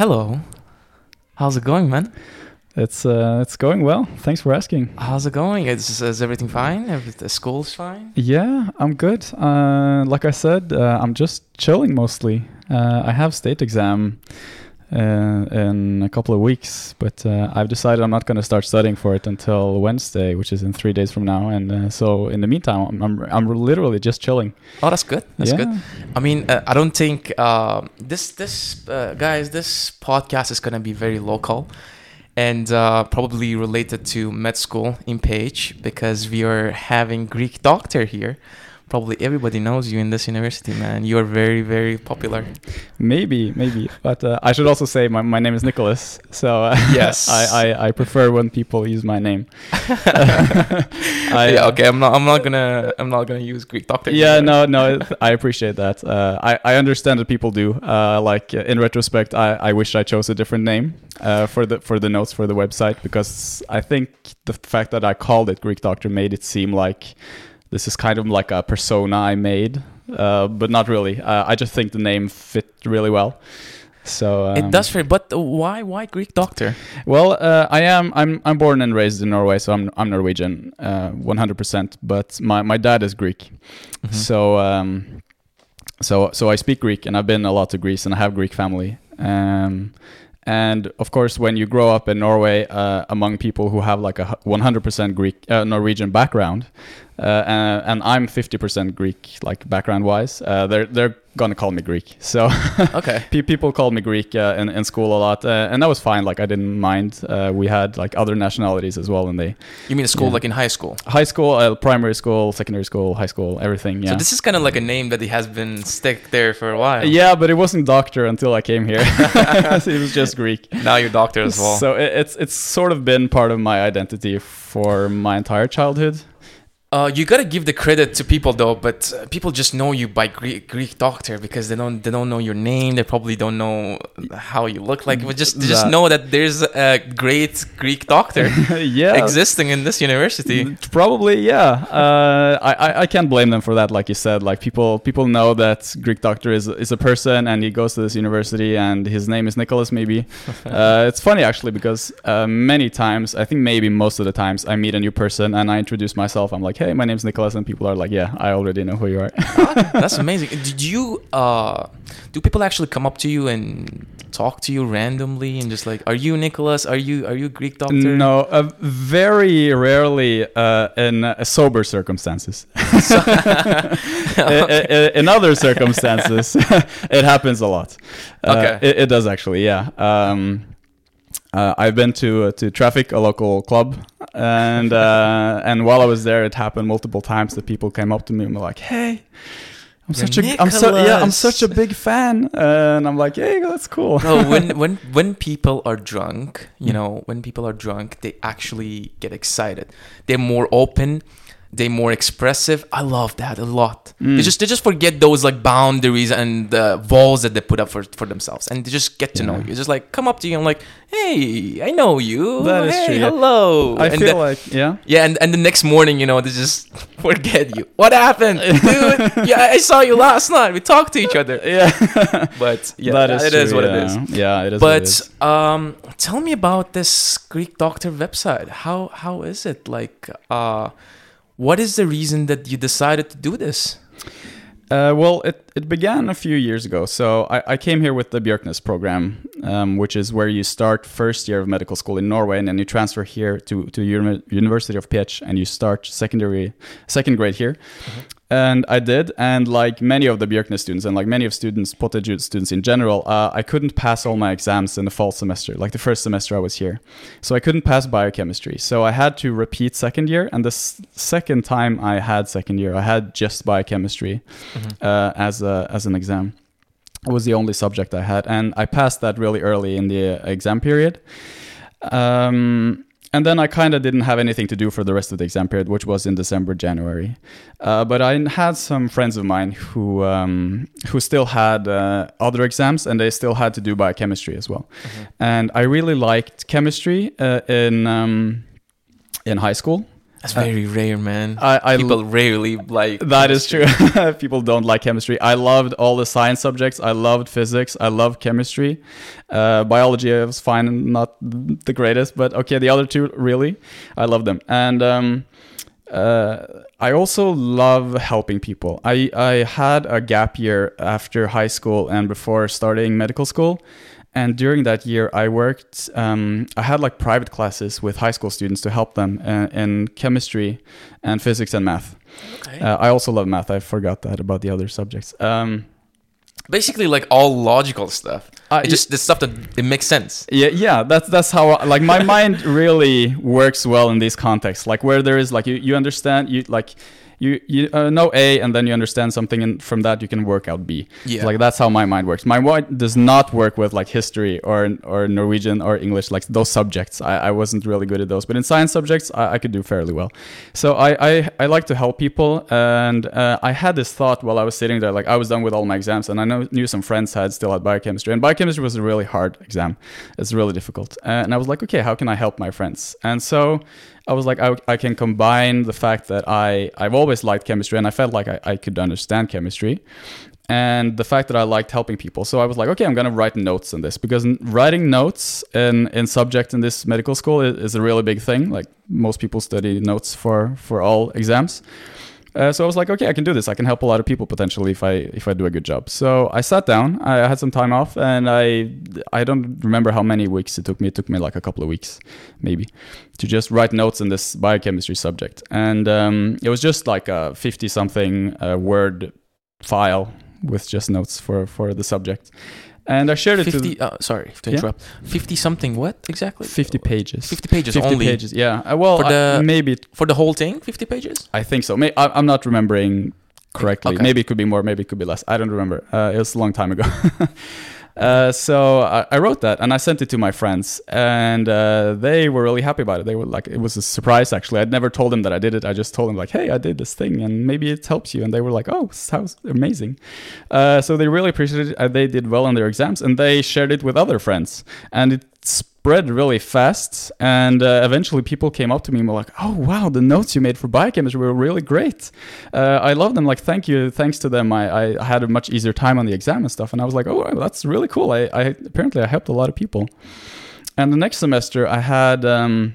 Hello. How's it going, man? It's uh, it's going well. Thanks for asking. How's it going? Is, is everything fine? Every, the school's fine? Yeah, I'm good. Uh, like I said, uh, I'm just chilling mostly. Uh, I have state exam uh, in a couple of weeks, but uh, I've decided I'm not going to start studying for it until Wednesday, which is in three days from now. And uh, so, in the meantime, I'm, I'm, I'm literally just chilling. Oh, that's good. That's yeah. good. I mean, uh, I don't think uh, this this uh, guys this podcast is gonna be very local and uh, probably related to med school in Pécs because we are having Greek doctor here. Probably everybody knows you in this university, man. You are very, very popular. Maybe, maybe. But uh, I should also say my, my name is Nicholas. So uh, Yes. I, I, I prefer when people use my name. I, yeah, okay. I'm not. I'm not gonna. I'm not gonna use Greek doctor. Yeah, here. no, no, I appreciate that. Uh, I, I understand that people do. Uh, like uh, in retrospect, I, I wish I chose a different name uh, for the for the notes for the website because I think the fact that I called it Greek Doctor made it seem like this is kind of like a persona I made, uh, but not really. Uh, I just think the name fit really well. So um, It does fit, but why? Why Greek doctor? well, uh, I am. I'm. I'm born and raised in Norway, so I'm. I'm Norwegian, uh, 100%. But my, my dad is Greek, Mhm. so um, so so I speak Greek, and I've been a lot to Greece, and I have Greek family. Um, and of course, when you grow up in Norway uh, among people who have like a 100% Greek uh, Norwegian background, uh, and I'm 50% Greek, like background wise, uh, they're they're gonna call me Greek. So Okay. People called me Greek uh, in, in school a lot, uh, and that was fine. Like I didn't mind. Uh, we had like other nationalities as well in the You mean school Yeah. like in high school? high school, uh, primary school, secondary school, high school, everything. Yeah. So this is kind of like a name that has been stuck there for a while. yeah, but it wasn't doctor until I came here. it was just Greek. Now you're doctor as well. So it, it's it's sort of been part of my identity for my entire childhood. Uh, you gotta give the credit to people though, but uh, people just know you by Greek, Greek doctor because they don't they don't know your name. They probably don't know how you look like. But just just know that there's a great Greek doctor yeah. existing in this university. Probably, yeah. Uh, I, I I can't blame them for that. Like you said, like people people know that Greek doctor is is a person and he goes to this university and his name is Nicholas. Maybe uh, it's funny actually because uh, many times I think maybe most of the times I meet a new person and I introduce myself. I'm like, hey, my name's Nicholas, and people are like, yeah, I already know who you are. That's amazing. Did you uh, do people actually come up to you and talk to you randomly and just like, are you Nicholas? Are you are you Greek doctor? no, uh, very rarely uh, in uh, sober circumstances. I- I- in other circumstances, it happens a lot. Uh, Okay. it, it does actually, yeah. Um, uh, I've been to uh, to Traffic, a local club, and uh, and while I was there, it happened multiple times that people came up to me and were like, "Hey, I'm You're such a I'm so yeah I'm such a big fan," and I'm like, "Hey, that's cool." no, when when when people are drunk, you know, when people are drunk, they actually get excited. They're more open. They're more expressive. I love that a lot. They Mm. just they just forget those like boundaries and uh, walls that they put up for, for themselves, and they just get to know you. It's just like come up to you and like, hey, I know you. That is hey, true, hello. I and feel the- like yeah. yeah, and, and the next morning, you know, they just forget you. What happened, dude? yeah, I saw you last night. We talked to each other. Yeah, But yeah, that is it is true, what yeah. it is. Yeah, it is. what it But is. um, tell me about this Greek Doctor website. How how is it? Like, uh, what is the reason that you decided to do this? Uh, well, it, it began a few years ago. So I, I came here with the Bjørknes program, um, which is where you start first year of medical school in Norway, and then you transfer here to to Uni- University of Pécs, and you start secondary second grade here. And I did, and like many of the Bjørknes students, and like many of students, Potajude students in general, uh, I couldn't pass all my exams in the fall semester, like the first semester I was here. So I couldn't pass biochemistry. So I had to repeat second year, and the s- second time I had second year, I had just biochemistry uh, as a, as an exam. It was the only subject I had, and I passed that really early in the uh, exam period. Um, and then I kind of didn't have anything to do for the rest of the exam period, which was in December, January. Uh, but I had some friends of mine who um, who still had uh, other exams, and they still had to do biochemistry as well. And I really liked chemistry uh, in um, in high school. That's Uh, very rare, man. I, I People rarely like. That is chemistry. true. People don't like chemistry. I loved all the science subjects. I loved physics. I loved chemistry. Uh, biology I was fine, not the greatest, but okay. The other two, really, I love them. And um, uh, I also love helping people. I I had a gap year after high school and before starting medical school. And during that year, I worked. Um, I had like private classes with high school students to help them uh, in chemistry and physics and math. Okay. Uh, I also love math. I forgot that about the other subjects. Um, Basically, like all logical stuff. I It just the stuff that it makes sense. yeah, yeah. That's that's how I- like my mind really works well in these contexts. Like where there is like you you understand you like you you uh, know A and then you understand something and from that you can work out B. Yeah. Like that's how my mind works. My mind does not work with like history or or Norwegian or English like those subjects. I, I wasn't really good at those, but in science subjects I, I could do fairly well. So I, I I like to help people, and uh, I had this thought while I was sitting there, like I was done with all my exams, and I know, knew some friends had still had biochemistry, and biochemistry was a really hard exam. It's really difficult, Uh, and I was like, okay, how can I help my friends? And so. I was like, I, I can combine the fact that I, I've always liked chemistry and I felt like I, I could understand chemistry and the fact that I liked helping people. So I was like, okay, I'm going to write notes on this because writing notes in, in subject in this medical school is, is a really big thing. Like most people study notes for, for all exams. Uh, so I was like, okay, I can do this. I can help a lot of people potentially if I if I do a good job. So I sat down. I had some time off, and I I don't remember how many weeks it took me. It took me like a couple of weeks, maybe, to just write notes in this biochemistry subject. And um, it was just like a fifty something uh, word file with just notes for for the subject. And I shared it to Fifty. Uh, sorry to Yeah. interrupt. Fifty something. What exactly? 50 pages. Fifty pages 50 only pages. Yeah. Uh, well, For the- I- maybe for the whole thing. Fifty pages. I think so. May, I, I'm not remembering correctly. Okay. Maybe it could be more. Maybe it could be less. I don't remember. Uh, it was a long time ago. uh, so I, I wrote that and I sent it to my friends, and uh, they were really happy about it. They were like, it was a surprise actually. I'd never told them that I did it. I just told them like, hey, I did this thing, and maybe it helps you. And they were like, oh, sounds amazing. Uh, so they really appreciated it. Uh, they did well on their exams, and they shared it with other friends, and it spread really fast and uh, eventually people came up to me and were like oh wow the notes you made for biochemistry were really great uh, i love them like thank you thanks to them I, I had a much easier time on the exam and stuff and i was like oh wow, that's really cool I, I apparently i helped a lot of people and the next semester i had um,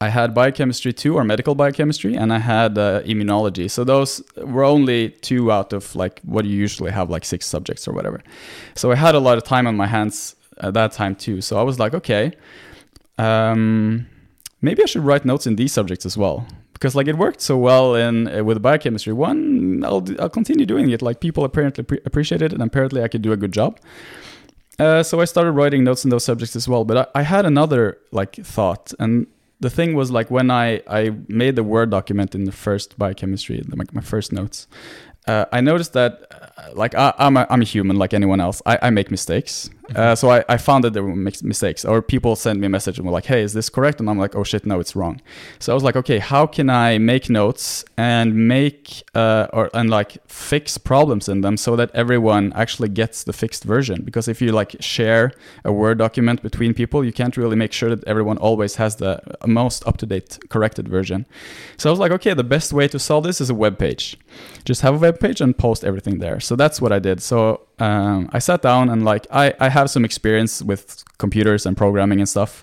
I had biochemistry two or medical biochemistry, and I had uh, immunology. So those were only two out of like what you usually have, like six subjects or whatever. So I had a lot of time on my hands at that time too. So I was like, okay, um, maybe I should write notes in these subjects as well because like it worked so well in uh, with biochemistry. One, I'll I'll continue doing it. Like people apparently pre- appreciate it, and apparently I could do a good job. Uh, so I started writing notes in those subjects as well. But I, I had another like thought, and the thing was like when I I made the word document in the first biochemistry, my, my first notes. Uh, I noticed that, uh, like, I, I'm, a, I'm a human like anyone else. I, I make mistakes. Uh, so I, I found that there were mistakes, or people send me a message and were like, "Hey, is this correct?" And I'm like, "Oh shit, no, it's wrong." So I was like, "Okay, how can I make notes and make uh, or and like fix problems in them so that everyone actually gets the fixed version? Because if you like share a Word document between people, you can't really make sure that everyone always has the most up to date corrected version. So I was like, okay, the best way to solve this is a web page. Just have a web page and post everything there. So that's what I did. So um, I sat down and like I, I have some experience with computers and programming and stuff.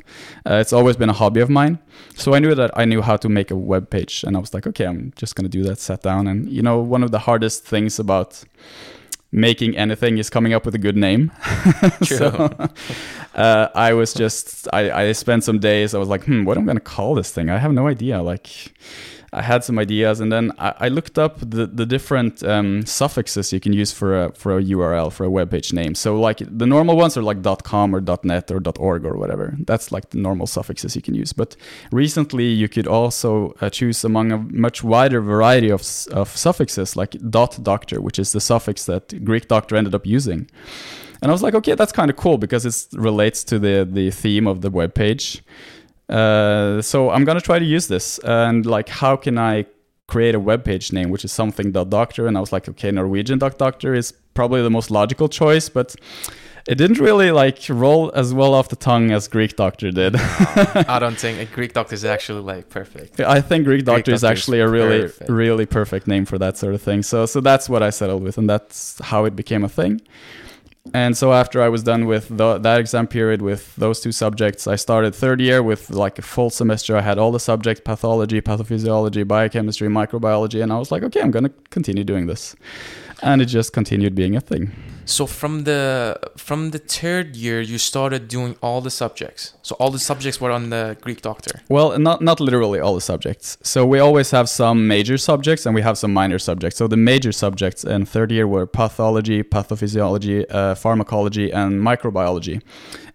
Uh, it's always been a hobby of mine. So I knew that I knew how to make a web page, and I was like, okay, I'm just gonna do that. Sat down, and you know, one of the hardest things about making anything is coming up with a good name. so uh, I was just I, I spent some days. I was like, hmm, what am I gonna call this thing? I have no idea. Like. I had some ideas, and then I, I looked up the, the different um, suffixes you can use for a for a URL for a web page name. So like the normal ones are like .com or .net or .org or whatever. That's like the normal suffixes you can use. But recently, you could also uh, choose among a much wider variety of of suffixes, like .doctor, which is the suffix that Greek doctor ended up using. And I was like, okay, that's kind of cool because it relates to the the theme of the web page. Uh, so I'm gonna try to use this and like how can I create a web page name which is something dot doctor and I was like okay Norwegian dot doctor is probably the most logical choice but it didn't really like roll as well off the tongue as Greek Doctor did. I don't think a Greek doctor is actually like perfect. I think Greek Doctor is Doctor is actually a really, perfect. really perfect name for that sort of thing. So, so that's what I settled with, and that's how it became a thing. And so after I was done with the, that exam period with those two subjects, I started third year with like a full semester. I had all the subjects: pathology, pathophysiology, biochemistry, microbiology, and I was like, okay, I'm gonna continue doing this, and it just continued being a thing. So from the from the third year, you started doing all the subjects. So all the subjects were on the Greek doctor. Well, not not literally all the subjects. So we always have some major subjects and we have some minor subjects. So the major subjects in third year were pathology, pathophysiology, uh, pharmacology, and microbiology.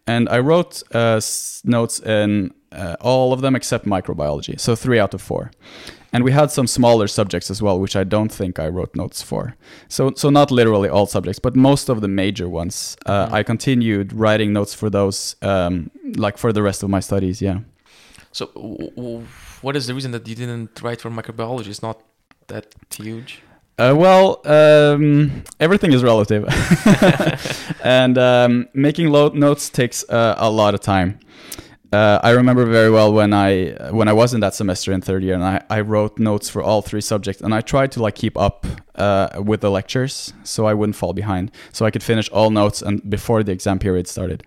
And I wrote uh, notes in uh, all of them except microbiology. So three out of four. And we had some smaller subjects as well, which I don't think I wrote notes for. So, so not literally all subjects, but most of the major ones. Uh, I continued writing notes for those, um, like for the rest of my studies. Yeah. So w- w- what is the reason that you didn't write for microbiology? It's not that huge. Uh, well, um, everything is relative, and um, making notes takes uh, a lot of time. Uh, I remember very well when I when I was in that semester in third year, and I, I wrote notes for all three subjects, and I tried to like keep up uh, with the lectures so I wouldn't fall behind, so I could finish all notes and before the exam period started.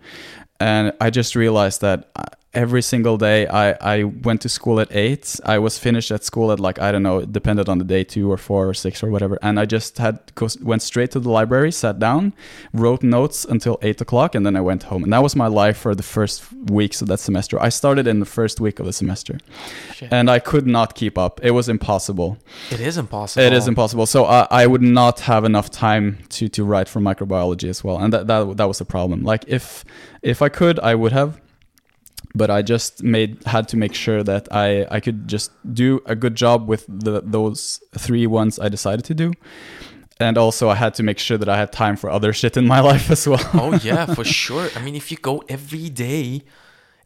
And I just realized that uh, every single day I, I went to school at eight. I was finished at school at like I don't know, it depended on the day, two or four or six or whatever. And I just had went straight to the library, sat down, wrote notes until eight o'clock, and then I went home. And that was my life for the first weeks of that semester. I started in the first week of the semester, Shit. and I could not keep up. It was impossible. It is impossible. It is impossible. So I, I would not have enough time to to write for microbiology as well, and that that that was a problem. Like if if I could, I would have, but I just made had to make sure that I I could just do a good job with the those three ones I decided to do, and also I had to make sure that I had time for other shit in my life as well. oh yeah, for sure. I mean, if you go every day,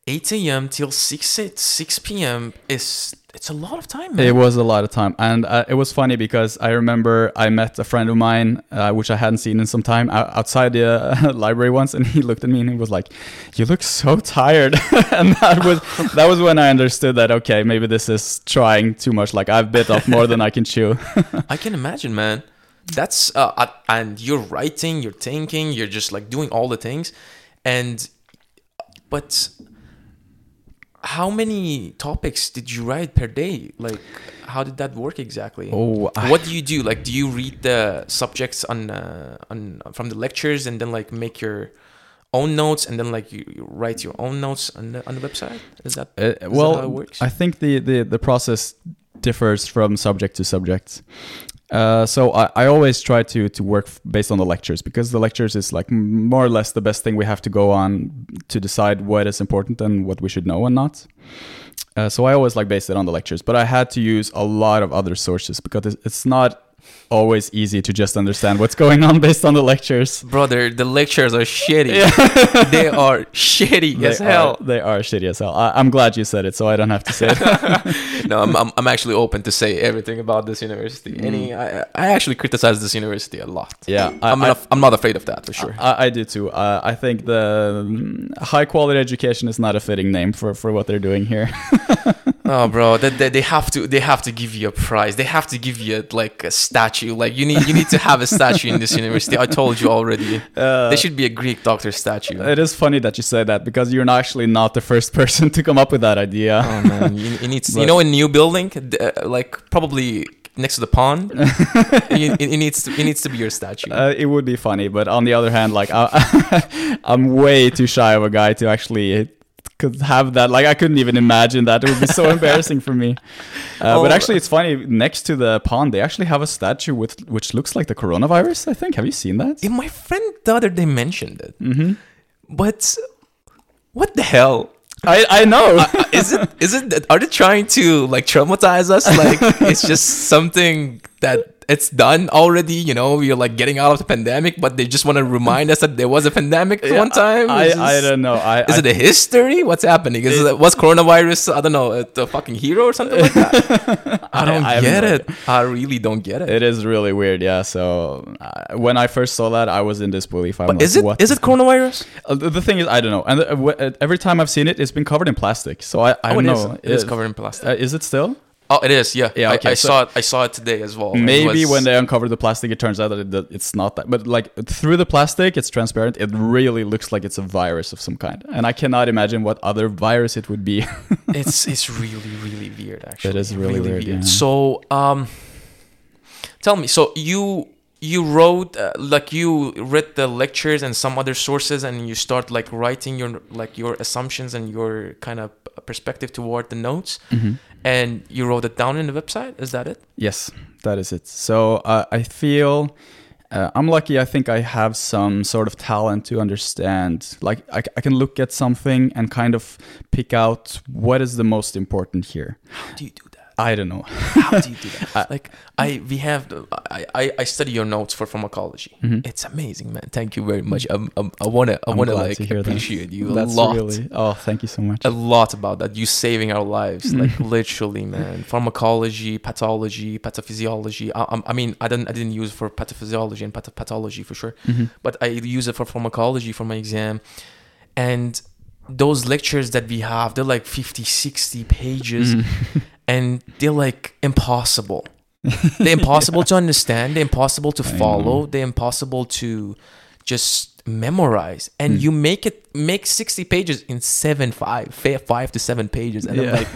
8 a.m. till 6 at 6 p.m. is it's a lot of time, man. It was a lot of time, and uh, it was funny because I remember I met a friend of mine, uh, which I hadn't seen in some time, outside the uh, library once, and he looked at me and he was like, "You look so tired," and that was that was when I understood that okay, maybe this is trying too much. Like I've bit off more than I can chew. I can imagine, man. That's uh, uh, and you're writing, you're thinking, you're just like doing all the things, and but how many topics did you write per day? Like, how did that work exactly? Oh, I- what do you do? Like, do you read the subjects on uh, on from the lectures and then like make your own notes and then like you, you write your own notes on the on the website? Is that Uh, that well, how it works? I think the, the, the process differs from subject to subject. Uh, so I, I always try to to work based on the lectures because the lectures is like more or less the best thing we have to go on to decide what is important and what we should know and not. Uh, so I always like based it on the lectures, but I had to use a lot of other sources because it's not always easy to just understand what's going on based on the lectures. Brother, the lectures are shitty. they are shitty as they hell. They are shitty as hell. I, I'm glad you said it, so I don't have to say it. no, I'm, I'm, I'm actually open to say everything about this university. Any, I, I actually criticize this university a lot. Mm. Yeah, I- I'm, I- not, I'm not afraid of that for sure. I, I do too. Uh, I think the um, high quality education is not a fitting name for, for what they're doing here. oh, bro, they, they, they have to they have to give you a prize. They have to give you like a statue. Like you need you need to have a statue in this university. I told you already. Uh, there should be a Greek doctor statue. it is funny that you say that because you're actually not the first person to come up with that idea. Oh man, you, you need to, you know a new building, uh, like probably next to the pond. it, it needs to it needs to be your statue. Uh, it would be funny, but on the other hand, like I, I'm way too shy of a guy to actually could have that. Like I couldn't even imagine that. It would be so embarrassing for me. Uh, Oh. But actually, it's funny. Next to the pond, they actually have a statue with which looks like the coronavirus. I think. Have you seen that? Yeah, my friend the other day mentioned it, hmm but what the hell? I I know. Uh, is it is it are they trying to like traumatize us like it's just something that it's done already. You know, we're like getting out of the pandemic, but they just want to remind us that there was a pandemic Yeah, one time. I, I don't know. I, Is I, it a history? What's happening? Is it, was coronavirus? I don't know, a, a fucking hero or something like that. I don't I get it. I really don't get it. It is really weird, yeah. So uh, when I first saw that, I was in disbelief. I'm But like, is it is it coronavirus? Uh, the, the thing is, I don't know. And uh, w- uh, every time I've seen it, it's been covered in plastic. So I, I Oh, don't it is. know. It is Uh, covered in plastic. Uh, is it still? Oh, it is. Yeah. Yeah, I- okay, I, so- saw it. I saw it today as well. Maybe was- when they uncover the plastic, it turns out that, it, it's not that. But like through the plastic, it's transparent. It really looks like it's a virus of some kind. And I cannot imagine what other virus it would be. it's it's really really weird actually. it is really weird, yeah. So um, tell me. So you you wrote uh, like you read the lectures and some other sources, and you start like writing your like your assumptions and your kind of perspective toward the notes, Mhm. And you wrote it down in the website. Is that it? Yes, that is it. So uh, I feel uh, I'm lucky. I think I have some sort of talent to understand. Like I, I can look at something and kind of pick out what is the most important here. How do you do that? I don't know. How do you do that? like I, we have. I, I, I study your notes for pharmacology. Mhm. It's amazing, man. Thank you very much. Um, um, I wanna, I I'm wanna like to hear that. appreciate you That's a lot. really. Oh, thank you so much. a lot about that. You saving our lives, Mm. like literally, man. Pharmacology, pathology, pathophysiology. I, I'm- mean, I didn't, I didn't use it for pathophysiology and path- pathology for sure, Mhm. but I use it for pharmacology for my exam. And those lectures that we have, they're like 50, 60 pages, Mhm. and they're like impossible. they're impossible to understand. They're impossible to follow. They're impossible to just memorize. And Mm. you make it make sixty pages in seven five to seven pages. And I'm like,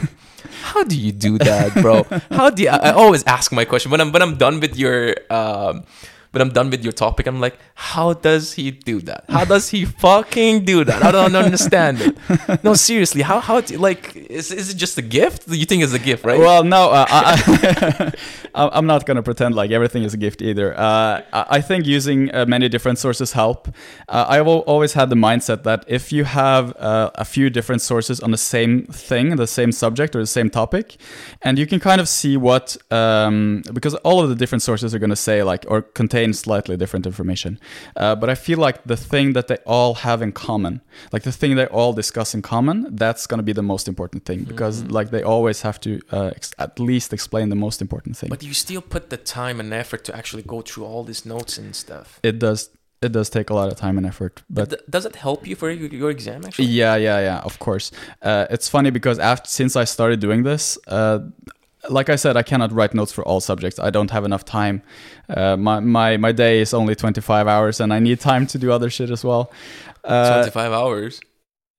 how do you do that, bro? How do you, I, I always ask my question when I'm when I'm done with your um when I'm done with your topic, I'm like, how does he do that? How does he fucking do that? I don't understand it. No, seriously, how how do, like is is it just a gift? You think it's a gift, right? Well, no, uh, I, I, I'm not gonna pretend like everything is a gift either. Uh, I I think using uh, many different sources help. Uh, I've always had the mindset that if you have uh, a few different sources on the same thing, the same subject or the same topic, and you can kind of see what um, because all of the different sources are gonna say like or contain slightly different information. Uh, but I feel like the thing that they all have in common, like the thing they all discuss in common, that's gonna be the most important thing because Mhm. like they always have to uh, ex- at least explain the most important thing. But you still put the time and effort to actually go through all these notes and stuff. it does it does take a lot of time and effort, but. But does it help you for your, your exam actually? Yeah, yeah, yeah. Of course, uh, it's funny because after since I started doing this, uh, like I said, I cannot write notes for all subjects. I don't have enough time. Uh, my my my day is only twenty five hours, and I need time to do other shit as well. Uh, Twenty five hours.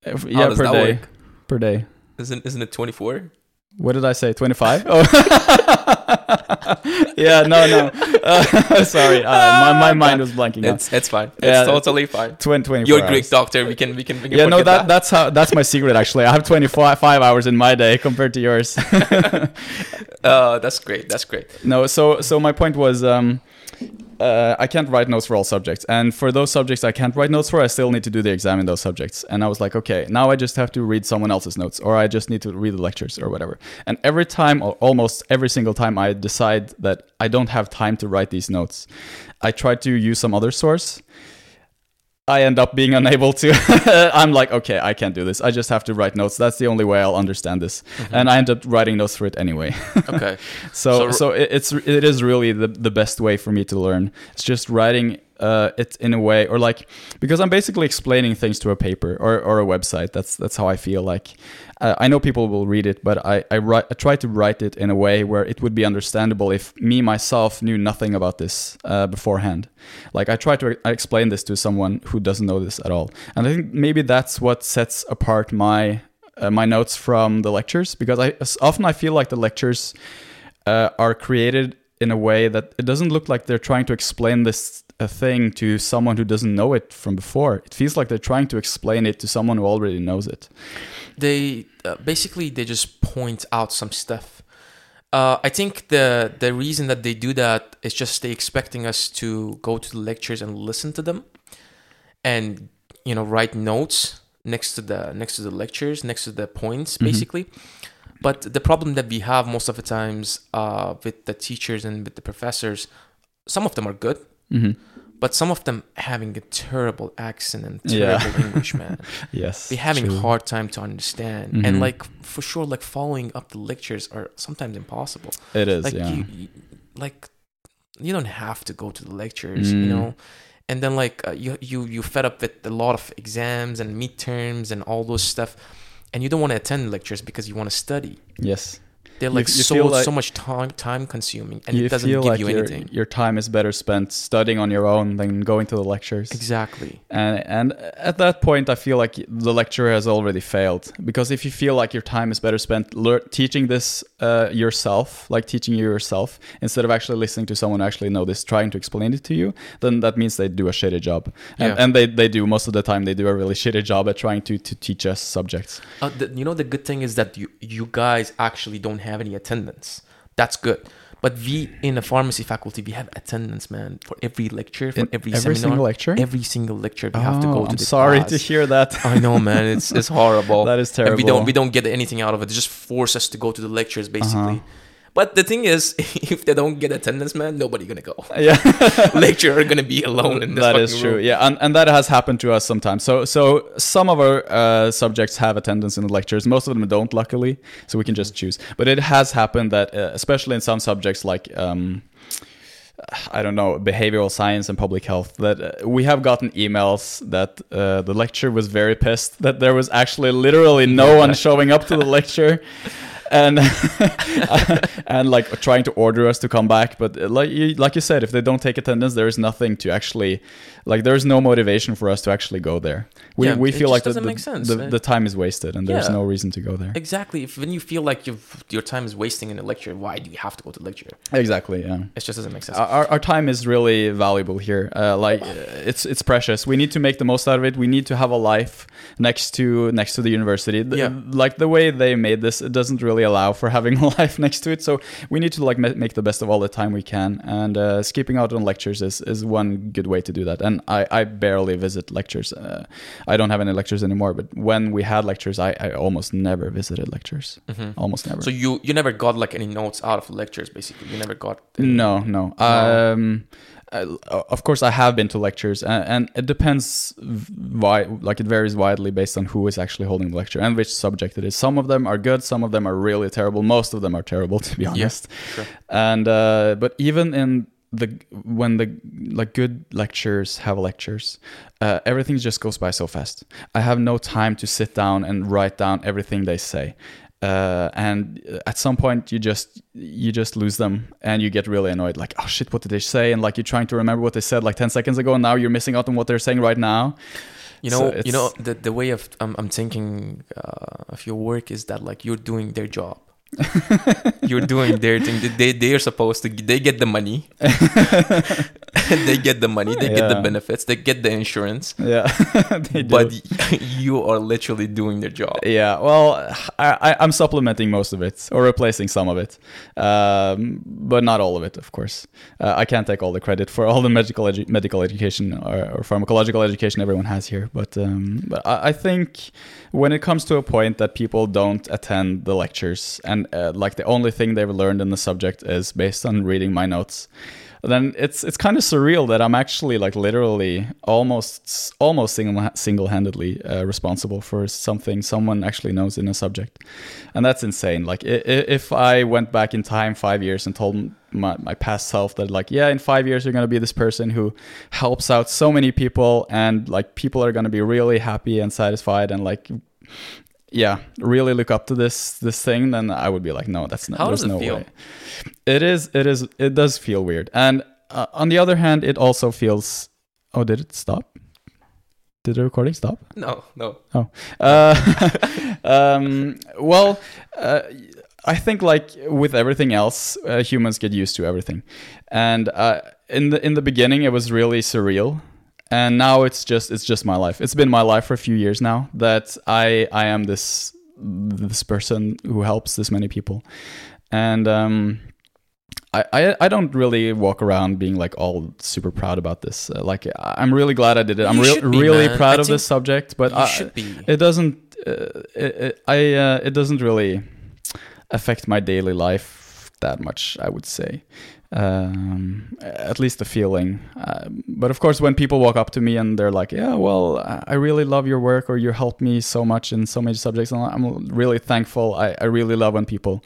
if- yeah, per day. work? Per day. Isn't isn't it twenty four? What did I say? Twenty five? Oh. yeah, no, no. Uh, sorry, uh, my my mind was blanking. It's it's fine. It's Yeah. totally fine. Twen- 24 You're a Greek hours. doctor. We can we can. We can Yeah, no, forget that, that's how that's my secret actually. I have 25 five hours in my day compared to yours. Uh, that's great. That's great. no, so so my point was um uh, I can't write notes for all subjects, and for those subjects I can't write notes for, I still need to do the exam in those subjects. And I was like, okay, now I just have to read someone else's notes, or I just need to read the lectures or whatever. And every time, or almost every single time, I decide that I don't have time to write these notes, I try to use some other source. I end up being unable to. I'm like, okay, I can't do this. I just have to write notes. That's the only way I'll understand this. And I end up writing notes for it anyway. Okay. So So- so, it, it's it is really the the best way for me to learn. It's just writing uh, it in a way, or like because I'm basically explaining things to a paper or, or a website. That's that's how I feel like. Uh, I know people will read it, but I I, write, I try to write it in a way where it would be understandable if me myself knew nothing about this uh, beforehand. Like I try to explain this to someone who doesn't know this at all, and I think maybe that's what sets apart my uh, my notes from the lectures because I often I feel like the lectures uh, are created in a way that it doesn't look like they're trying to explain this a thing to someone who doesn't know it from before. It feels like they're trying to explain it to someone who already knows it. They uh, basically they just point out some stuff. Uh, I think the the reason that they do that is just they expecting us to go to the lectures and listen to them, and you know write notes next to the next to the lectures next to the points Mhm. basically. But the problem that we have most of the times uh, with the teachers and with the professors, some of them are good, hmm but some of them having a terrible accent and Yeah. terrible English, man. Yes. They're having true. hard time to understand, Mhm. and like for sure, like following up the lectures are sometimes impossible. It is. like yeah. you, you like you don't have to go to the lectures you Mm. know and then like uh, you you you fed up with a lot of exams and midterms and all those stuff and you don't want to attend lectures because you want to study yes. They're like you so feel like- so much time time consuming and it doesn't give like you anything your time is better spent studying on your own than going to the lectures. exactly And and at that point, I feel like the lecturer has already failed because if you feel like your time is better spent lear- teaching this uh, yourself, like teaching you yourself, instead of actually listening to someone who actually know this, trying to explain it to you, then that means they do a shitty job. And, Yeah. and they, they do most of the time. They do a really shitty job at trying to, to teach us subjects. uh, the, you know the good thing is that you you guys actually don't have any attendance that's good but we in the pharmacy faculty we have attendance man for every lecture for In every, every seminar single lecture. every single lecture we have to go Oh, to I'm the sorry class. to hear that. I know, man. It's it's horrible. that is And terrible. we don't we don't get anything out of it. They just force us to go to the lectures, basically. Uh-huh. But the thing is, if they don't get attendance, man, nobody gonna go. yeah. Lecturer are gonna be alone in this. That is true. room. Yeah, and, and that has happened to us sometimes. So so some of our uh, subjects have attendance in the lectures. Most of them don't, luckily. So we can just choose. But it has happened that, uh, especially in some subjects like. Um, I don't know behavioral science and public health. That uh, we have gotten emails that uh, the lecturer was very pissed that there was actually literally no one showing up to the lecture, and and like trying to order us to come back. But uh, like you, like you said, if they don't take attendance, there is nothing to actually like. There is no motivation for us to actually go there. We, Yeah, we feel like the, the, make sense, the, the time is wasted and there's Yeah. no reason to go there. Exactly. If when you feel like you've, your time is wasting in a lecture, why do you have to go to the lecture? Exactly. Yeah. It just doesn't make sense. our, our time is really valuable here uh, like uh, it's it's precious we need to make the most out of it we need to have a life next to next to the university Yeah. like the way they made this it doesn't really allow for having a life next to it so we need to like make the best of all the time we can and uh, skipping out on lectures is, is one good way to do that and i, I barely visit lectures uh, i don't have any lectures anymore but when we had lectures i, I almost never visited lectures Mhm. almost never So you you never got like any notes out of lectures, basically. You never got. any- No, no. Um, uh, of course, I have been to lectures, and, and it depends why. Like it varies widely based on who is actually holding the lecture and which subject it is. Some of them are good, some of them are really terrible. Most of them are terrible, to be honest. sure. And uh, but even in the when the like good lectures have lectures, uh, everything just goes by so fast. I have no time to sit down and write down everything they say. Uh, and at some point you just you just lose them and you get really annoyed like oh shit what did they say and like you're trying to remember what they said like 10 seconds ago and now you're missing out on what they're saying right now You know, it's- you know the the way of I'm, I'm thinking uh, of your work is that like you're doing their job. You're doing their thing. They they are supposed to. They get the money. they get the money. They get the benefits. They get the insurance. yeah. But you are literally doing their job. Yeah, well, I, I, I'm supplementing most of it or replacing some of it, um, but not all of it, of course. Uh, I can't take all the credit for all the medical edu- medical education or, or pharmacological education everyone has here, but um, but I, I think when it comes to a point that people don't attend the lectures and uh, like the only thing they've learned in the subject is based on reading my notes then it's it's kind of surreal that I'm actually like literally almost almost single single handedly uh, responsible for something someone actually knows in a subject, and that's insane. Like if I went back in time five years and told my, my past self that like yeah in five years you're gonna be this person who helps out so many people and like people are gonna be really happy and satisfied and like yeah really look up to this this thing then i would be like no that's not How there's does it no feel? way. It is it is it does feel weird. And uh, on the other hand it also feels oh did it stop? Did the recording stop? No, no. uh, um, well, uh, I think like with everything else, uh, humans get used to everything, and uh, in the in the beginning it was really surreal, and now it's just it's just my life. It's been my life for a few years now that I I am this this person who helps this many people, and um, I, I I don't really walk around being like all super proud about this. Uh, like I'm really glad I did it. I'm should be, really man. proud I of this subject, but I, it doesn't. Uh, it, it, I uh, it doesn't really. affect my daily life that much. I would say, um, at least the feeling. Uh, but of course, when people walk up to me and they're like, "Yeah, well, I really love your work, or you helped me so much in so many subjects," and I'm really thankful. I, I really love when people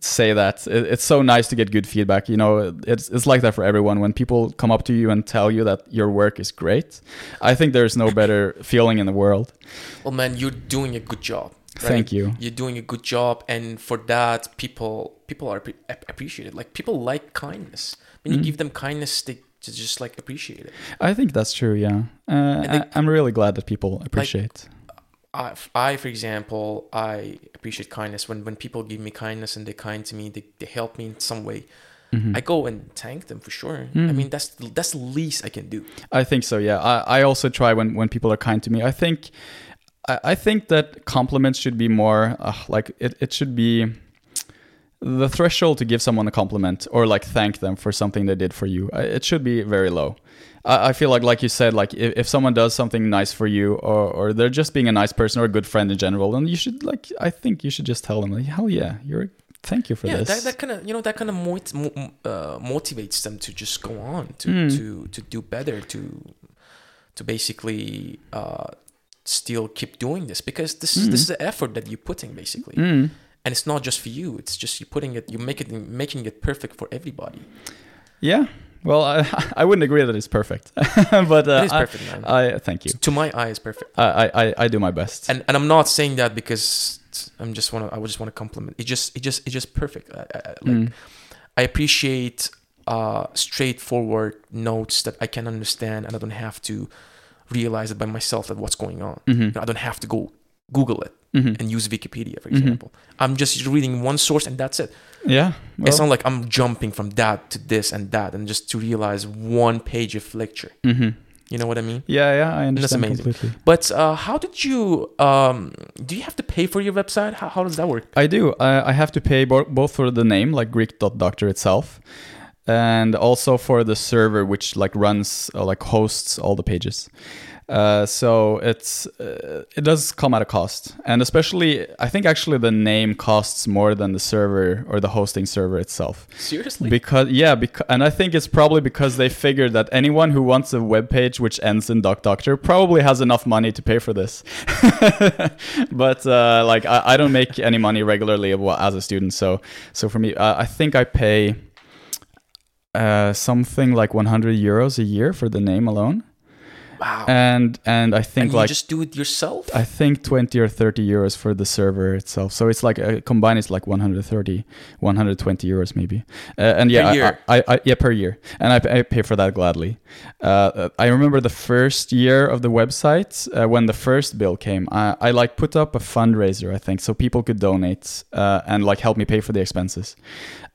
say that. It, it's so nice to get good feedback. You know, it's it's like that for everyone. When people come up to you and tell you that your work is great, I think there's no better feeling in the world. Well, man, you're doing a good job. Right? Thank you. You're doing a good job, and for that, people people are pre- appreciated. Like people like kindness. When you Mm. give them kindness, they ju- just like appreciate it. I think that's true. Yeah, uh, they- I, I'm really glad that people appreciate. I, I, for example, I appreciate kindness when when people give me kindness and they're kind to me, they, they help me in some way. Mhm. I go and thank them for sure. I Mm. mean, that's that's the least I can do. I think so. Yeah, I, I also try when when people are kind to me. I think I, I think that compliments should be more uh, like it. It should be the threshold to give someone a compliment or like thank them for something they did for you. It should be very low. I, I feel like, like you said, like if, if someone does something nice for you, or or they're just being a nice person or a good friend in general, then you should like. I think you should just tell them, like, hell yeah, you're. Thank you for yeah, this. that, that kind of you know that kind of mo- uh, motivates them to just go on to Mm. to to do better to to basically uh, still keep doing this because this is this is the effort that you're putting basically, Mm. and it's not just for you. It's just you're putting it, you make it, making it perfect for everybody. Yeah. Well, I, I wouldn't agree that it's perfect, but uh, it is I- perfect, man. I, thank you. to my eye, it's perfect. I, I, I do my best. and and I'm not saying that because I'm just want to I just want to compliment. It just it just it's just perfect. I, I, I- like Mm. I appreciate uh, straightforward notes that I can understand and I don't have to realize it by myself that what's going on. Mhm. You know, I don't have to go Google it Mhm. and use Wikipedia, for example. I'm just reading one source and that's it. Yeah. it's well, not like I'm jumping from that to this and that and just to realize one page of lecture. mhm. You know what I mean? Yeah, yeah, I understand amazing. completely. But uh, how did you? Um, do you have to pay for your website? How, how does that work? I do. I, I have to pay bo- both for the name, like Greek.doctor itself, and also for the server, which like runs, uh, like hosts all the pages. Uh, so it's uh, it does come at a cost, and especially I think actually the name costs more than the server or the hosting server itself. Seriously? Because yeah, because and I think it's probably because they figured that anyone who wants a web page which ends in Doc Doctor probably has enough money to pay for this. but uh, like I, I don't make any money regularly as a student, so so for me, uh, I think I pay uh, something like 100 euros a year for the name alone, wow. and and I think and you like just do it yourself? I think 20 or 30 euros for the server itself. So it's like uh, combined, it's like 130, 120 euros maybe. Uh, and yeah, Per I- year? I, I, yeah, per year. And I, I pay for that gladly. Uh, I remember the first year of the website uh, when the first bill came. I, I like put up a fundraiser, I think, so people could donate uh, and like help me pay for the expenses.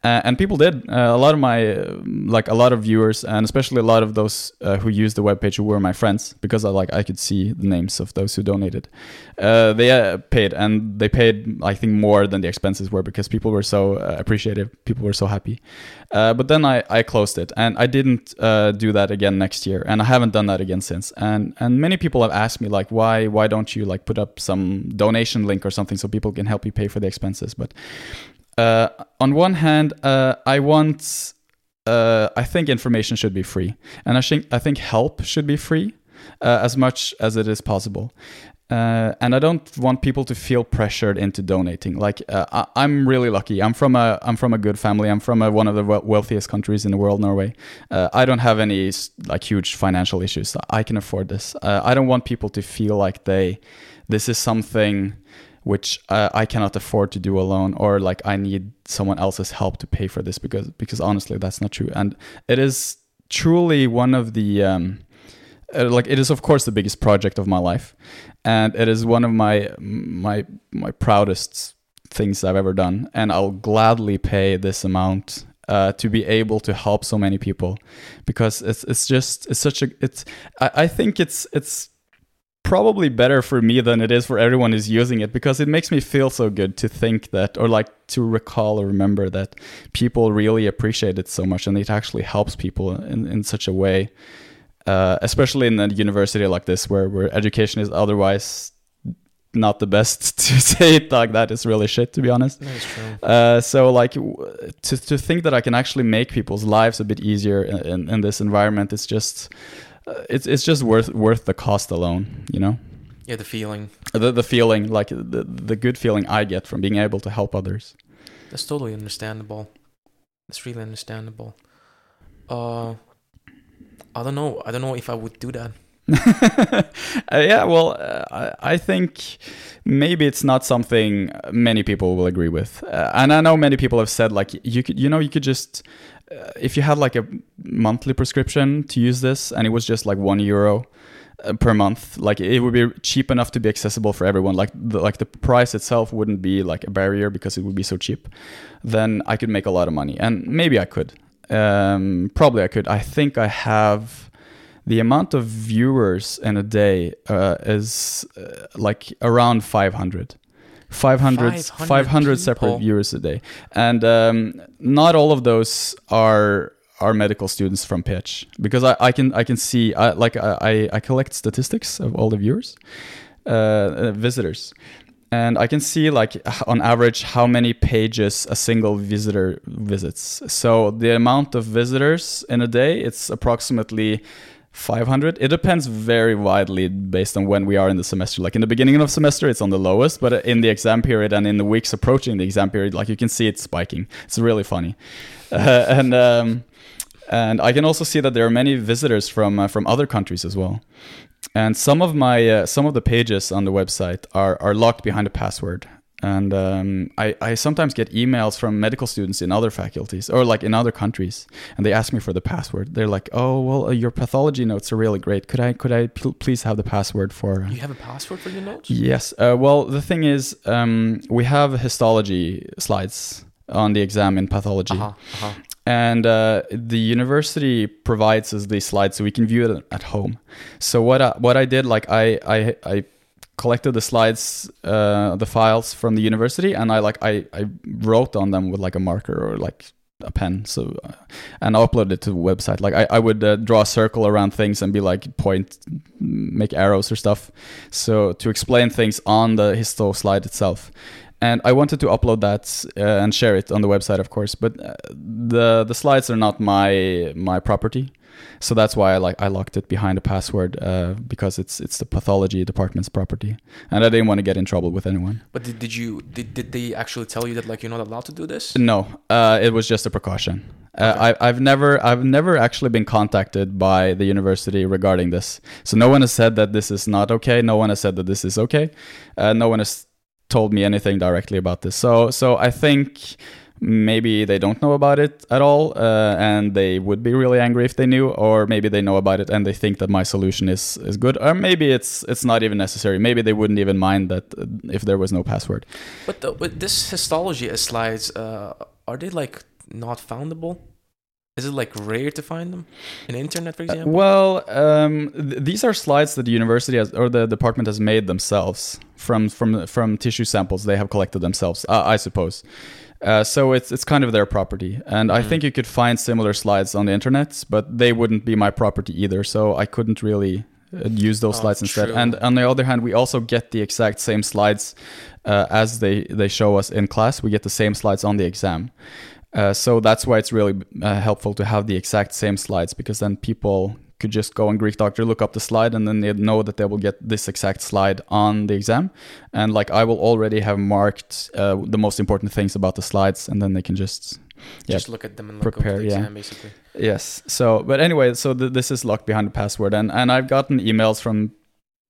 Uh, and people did. Uh, a lot of my, uh, like a lot of viewers, and especially a lot of those uh, who used the webpage were my friends, because I like I could see the names of those who donated. Uh, they uh, paid, and they paid I think more than the expenses were because people were so appreciative. People were so happy. But then I, I closed it, and I didn't do that again next year, and I haven't done that again since. And and many people have asked me like, why why don't you like put up some donation link or something so people can help you pay for the expenses? But uh, on one hand, uh, I want, uh, I think information should be free, and I think I think help should be free uh, as much as it is possible. Uh, and I don't want people to feel pressured into donating. Like uh, I, I'm really lucky. I'm from a I'm from a good family. I'm from a, one of the wealthiest countries in the world, Norway. I don't have any like huge financial issues. I can afford this. I don't want people to feel like they this is something which I cannot afford to do alone, or like I need someone else's help to pay for this because because honestly, that's not true. And it is truly one of the um, uh, like it is of course the biggest project of my life, and it is one of my my my proudest things I've ever done. And I'll gladly pay this amount uh, to be able to help so many people because it's it's just it's such a it's I, I think it's it's probably better for me than it is for everyone who's using it because it makes me feel so good to think that or like to recall or remember that people really appreciate it so much and it actually helps people in, in such a way uh, especially in a university like this where, where education is otherwise not the best to say it like that is really shit, to be honest. That is true. Uh, so like w- to to think that I can actually make people's lives a bit easier in, in, in this environment, it's just it's it's just worth worth the cost alone, you know. Yeah, the feeling. The the feeling, like the the good feeling I get from being able to help others. That's totally understandable. That's really understandable. Uh, I don't know. I don't know if I would do that. uh, yeah, well, uh, I, I think maybe it's not something many people will agree with, uh, and I know many people have said like you could, you know, you could just uh, if you had like a monthly prescription to use this, and it was just like one euro uh, per month, like it would be cheap enough to be accessible for everyone. Like the, like the price itself wouldn't be like a barrier because it would be so cheap. Then I could make a lot of money, and maybe I could. Um, probably I could. I think I have the amount of viewers in a day uh, is uh, like around 500 500 500 500 separate viewers a day. And um, not all of those are are medical students from Pécs because I, I can I can see I, like I, I collect statistics of all the viewers uh, uh, visitors. And I can see like on average how many pages a single visitor visits. So the amount of visitors in a day, it's approximately 500. It depends very widely based on when we are in the semester. Like in the beginning of semester, it's on the lowest, but in the exam period and in the weeks approaching the exam period, like you can see it's spiking. It's really funny, uh, and um, and I can also see that there are many visitors from uh, from other countries as well. And some of my uh, some of the pages on the website are are locked behind a password. And um, I, I sometimes get emails from medical students in other faculties or like in other countries, and they ask me for the password. They're like, "Oh, well, uh, your pathology notes are really great. Could I could I pl- please have the password for?" You have a password for your notes? Yes. Uh, well, the thing is, um, we have histology slides on the exam in pathology, Uh-huh, uh-huh. and uh, the university provides us these slides so we can view it at home. So what I, what I did, like I I, I collected the slides, uh, the files from the university, and I like I, I wrote on them with like a marker or like a pen so uh, and I uploaded it to the website. Like i, I would uh, draw a circle around things and be like point make arrows or stuff so to explain things on the histo slide itself. And i wanted to upload that uh, and share it on the website of course but uh, the the slides are not my my property so that's why I like I locked it behind a password uh, because it's it's the pathology department's property, and I didn't want to get in trouble with anyone. But did, did you did, did they actually tell you that like you're not allowed to do this? No, uh, it was just a precaution. Uh, Okay. I, I've never, I've never actually been contacted by the university regarding this. So no one has said that this is not okay. No one has said that this is okay. Uh, no one has told me anything directly about this. So, so I think maybe they don't know about it at all, uh, and they would be really angry if they knew, or maybe they know about it and they think that my solution is is good, or maybe it's it's not even necessary. Maybe they wouldn't even mind that uh, if there was no password. But the, but this histology slides, uh, are they like not foundable? Is it like rare to find them in internet, for Uh, example? well, um, th- these are slides that the university has or the department has made themselves from from from tissue samples they have collected themselves, uh, I suppose. Uh, so it's it's kind of their property, and I Mm. think you could find similar slides on the internet, but they wouldn't be my property either. So I couldn't really uh, use those Oh, slides instead. true. And on the other hand, we also get the exact same slides uh, as they they show us in class. We get the same slides on the exam. Uh, so that's why it's really uh, helpful to have the exact same slides because then people could just go on Greek Doctor, look up the slide, and then they know that they will get this exact slide on the exam. And like I will already have marked uh, the most important things about the slides, and then they can just yeah, Just look at them and look prepare, the yeah. exam, basically. Yes. So, but anyway, so th- this is locked behind the password, and and I've gotten emails from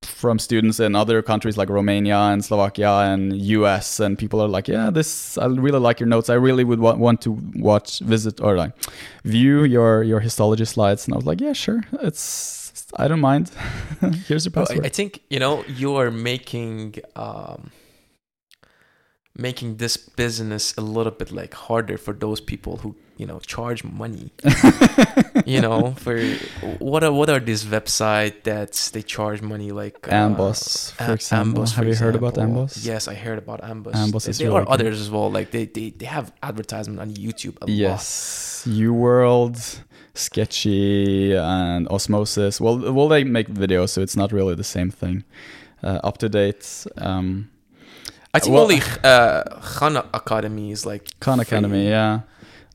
from students in other countries like Romania and Slovakia and US, and people are like, "Yeah, this I really like your notes. I really would want, want to watch, visit, or like view your your histology slides." And I was like, "Yeah, sure. It's I don't mind. Here's your password." I, I think you know you are making um, making this business a little bit like harder for those people who you know charge money. you know, for what are what are these website that they charge money like uh, Amboss, for example. Amboss, have you heard about Amboss Yes, I heard about Amboss Amboss there is there really are good. others as well. Like they, they, they have advertisement on YouTube a lot. Yes, UWorld, Sketchy, and Osmosis. Well, well, they make videos, so it's not really the same thing. uh, up to date. Um, I think Well- only uh, Khan Academy is like Khan Academy, yeah.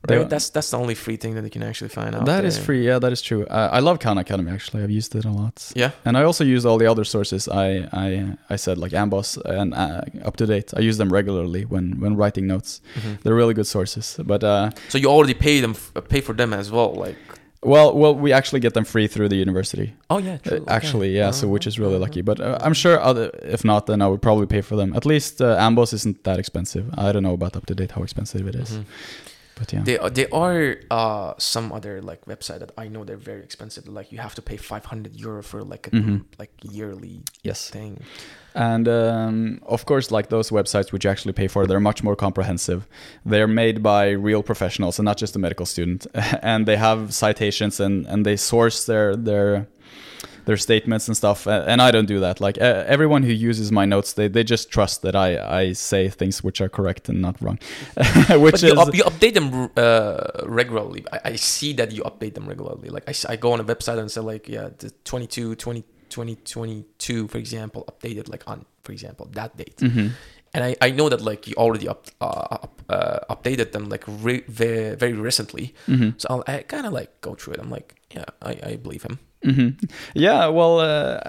They- That's that's the only free thing that you can actually find out. That is there. free. Yeah, that is true. Uh, I love Khan Academy. Actually, I've used it a lot. Yeah. And I also use all the other sources. I I I said like Amboss and uh, up to date. I use them regularly when when writing notes. Mhm. They're really good sources. But uh, So you already pay them, f- pay for them as well, like. Well, well, we actually get them free through the university. Oh yeah, Uh, true. okay. Actually, yeah. So which is really Uh-huh, lucky. But uh, I'm sure other, if not, then I would probably pay for them. At least uh, Amboss isn't that expensive. I don't know about up to date how expensive it is. Mhm. But yeah. They they are uh some other like website that I know they're very expensive. Like you have to pay 500 euro for like a Mhm. like yearly yes. thing. And um, of course, like those websites which you actually pay for, they're much more comprehensive. They're made by real professionals and not just a medical student. and they have citations and, and they source their their their statements and stuff. And I don't do that. Like uh, everyone who uses my notes, they, they just trust that I, I say things which are correct and not wrong. which but is you, up, you update them uh, regularly. I, I see that you update them regularly. Like I, I go on a website and say like yeah, the 22, 20, 2022, for example, updated like on for example that date. Mhm. and I, I know that like you already up, uh, up uh, updated them like re- very, very recently Mhm. so I'll, i kind of like go through it i'm like yeah i, I believe him hmm Yeah, well, uh,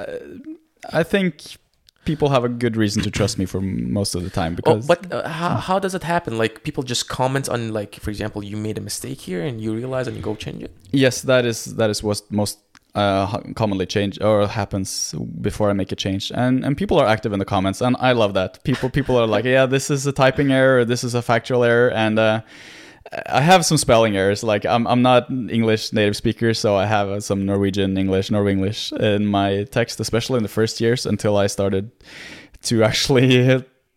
I think people have a good reason to trust me for most of the time oh, because. but uh, how, how does it happen like people just comment on like for example you made a mistake here and you realize and you go change it yes, that is that is what most uh, commonly change or happens before I make a change, and and people are active in the comments, and I love that. People people are like, yeah, this is a typing error, this is a factual error, and. Uh, I have some spelling errors. Like I'm, I'm not English native speaker, so I have uh, some Norwegian English, Norway English in my text, especially in the first years until I started to actually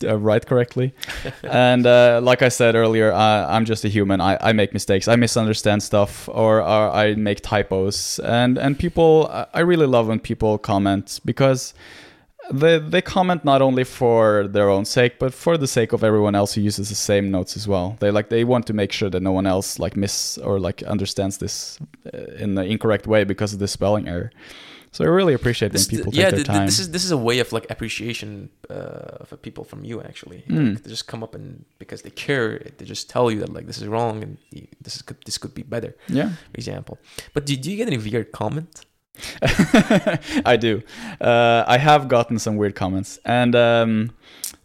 uh, write correctly. and uh, like I said earlier, uh, I'm just a human. I, I make mistakes. I misunderstand stuff, or, or I make typos. And and people, I- I really love when people comment because they they comment not only for their own sake, but for the sake of everyone else who uses the same notes as well. They like they want to make sure that no one else like miss or like understands this uh, in the incorrect way because of the spelling error. So I really appreciate when This- people yeah take their th- th- time. this is this is a way of like appreciation uh, for people from you actually Mm. like, they just come up and because they care they just tell you that like this is wrong and this is could this could be better yeah. for example but do, do you get any weird comment I do. Uh, I have gotten some weird comments, and um,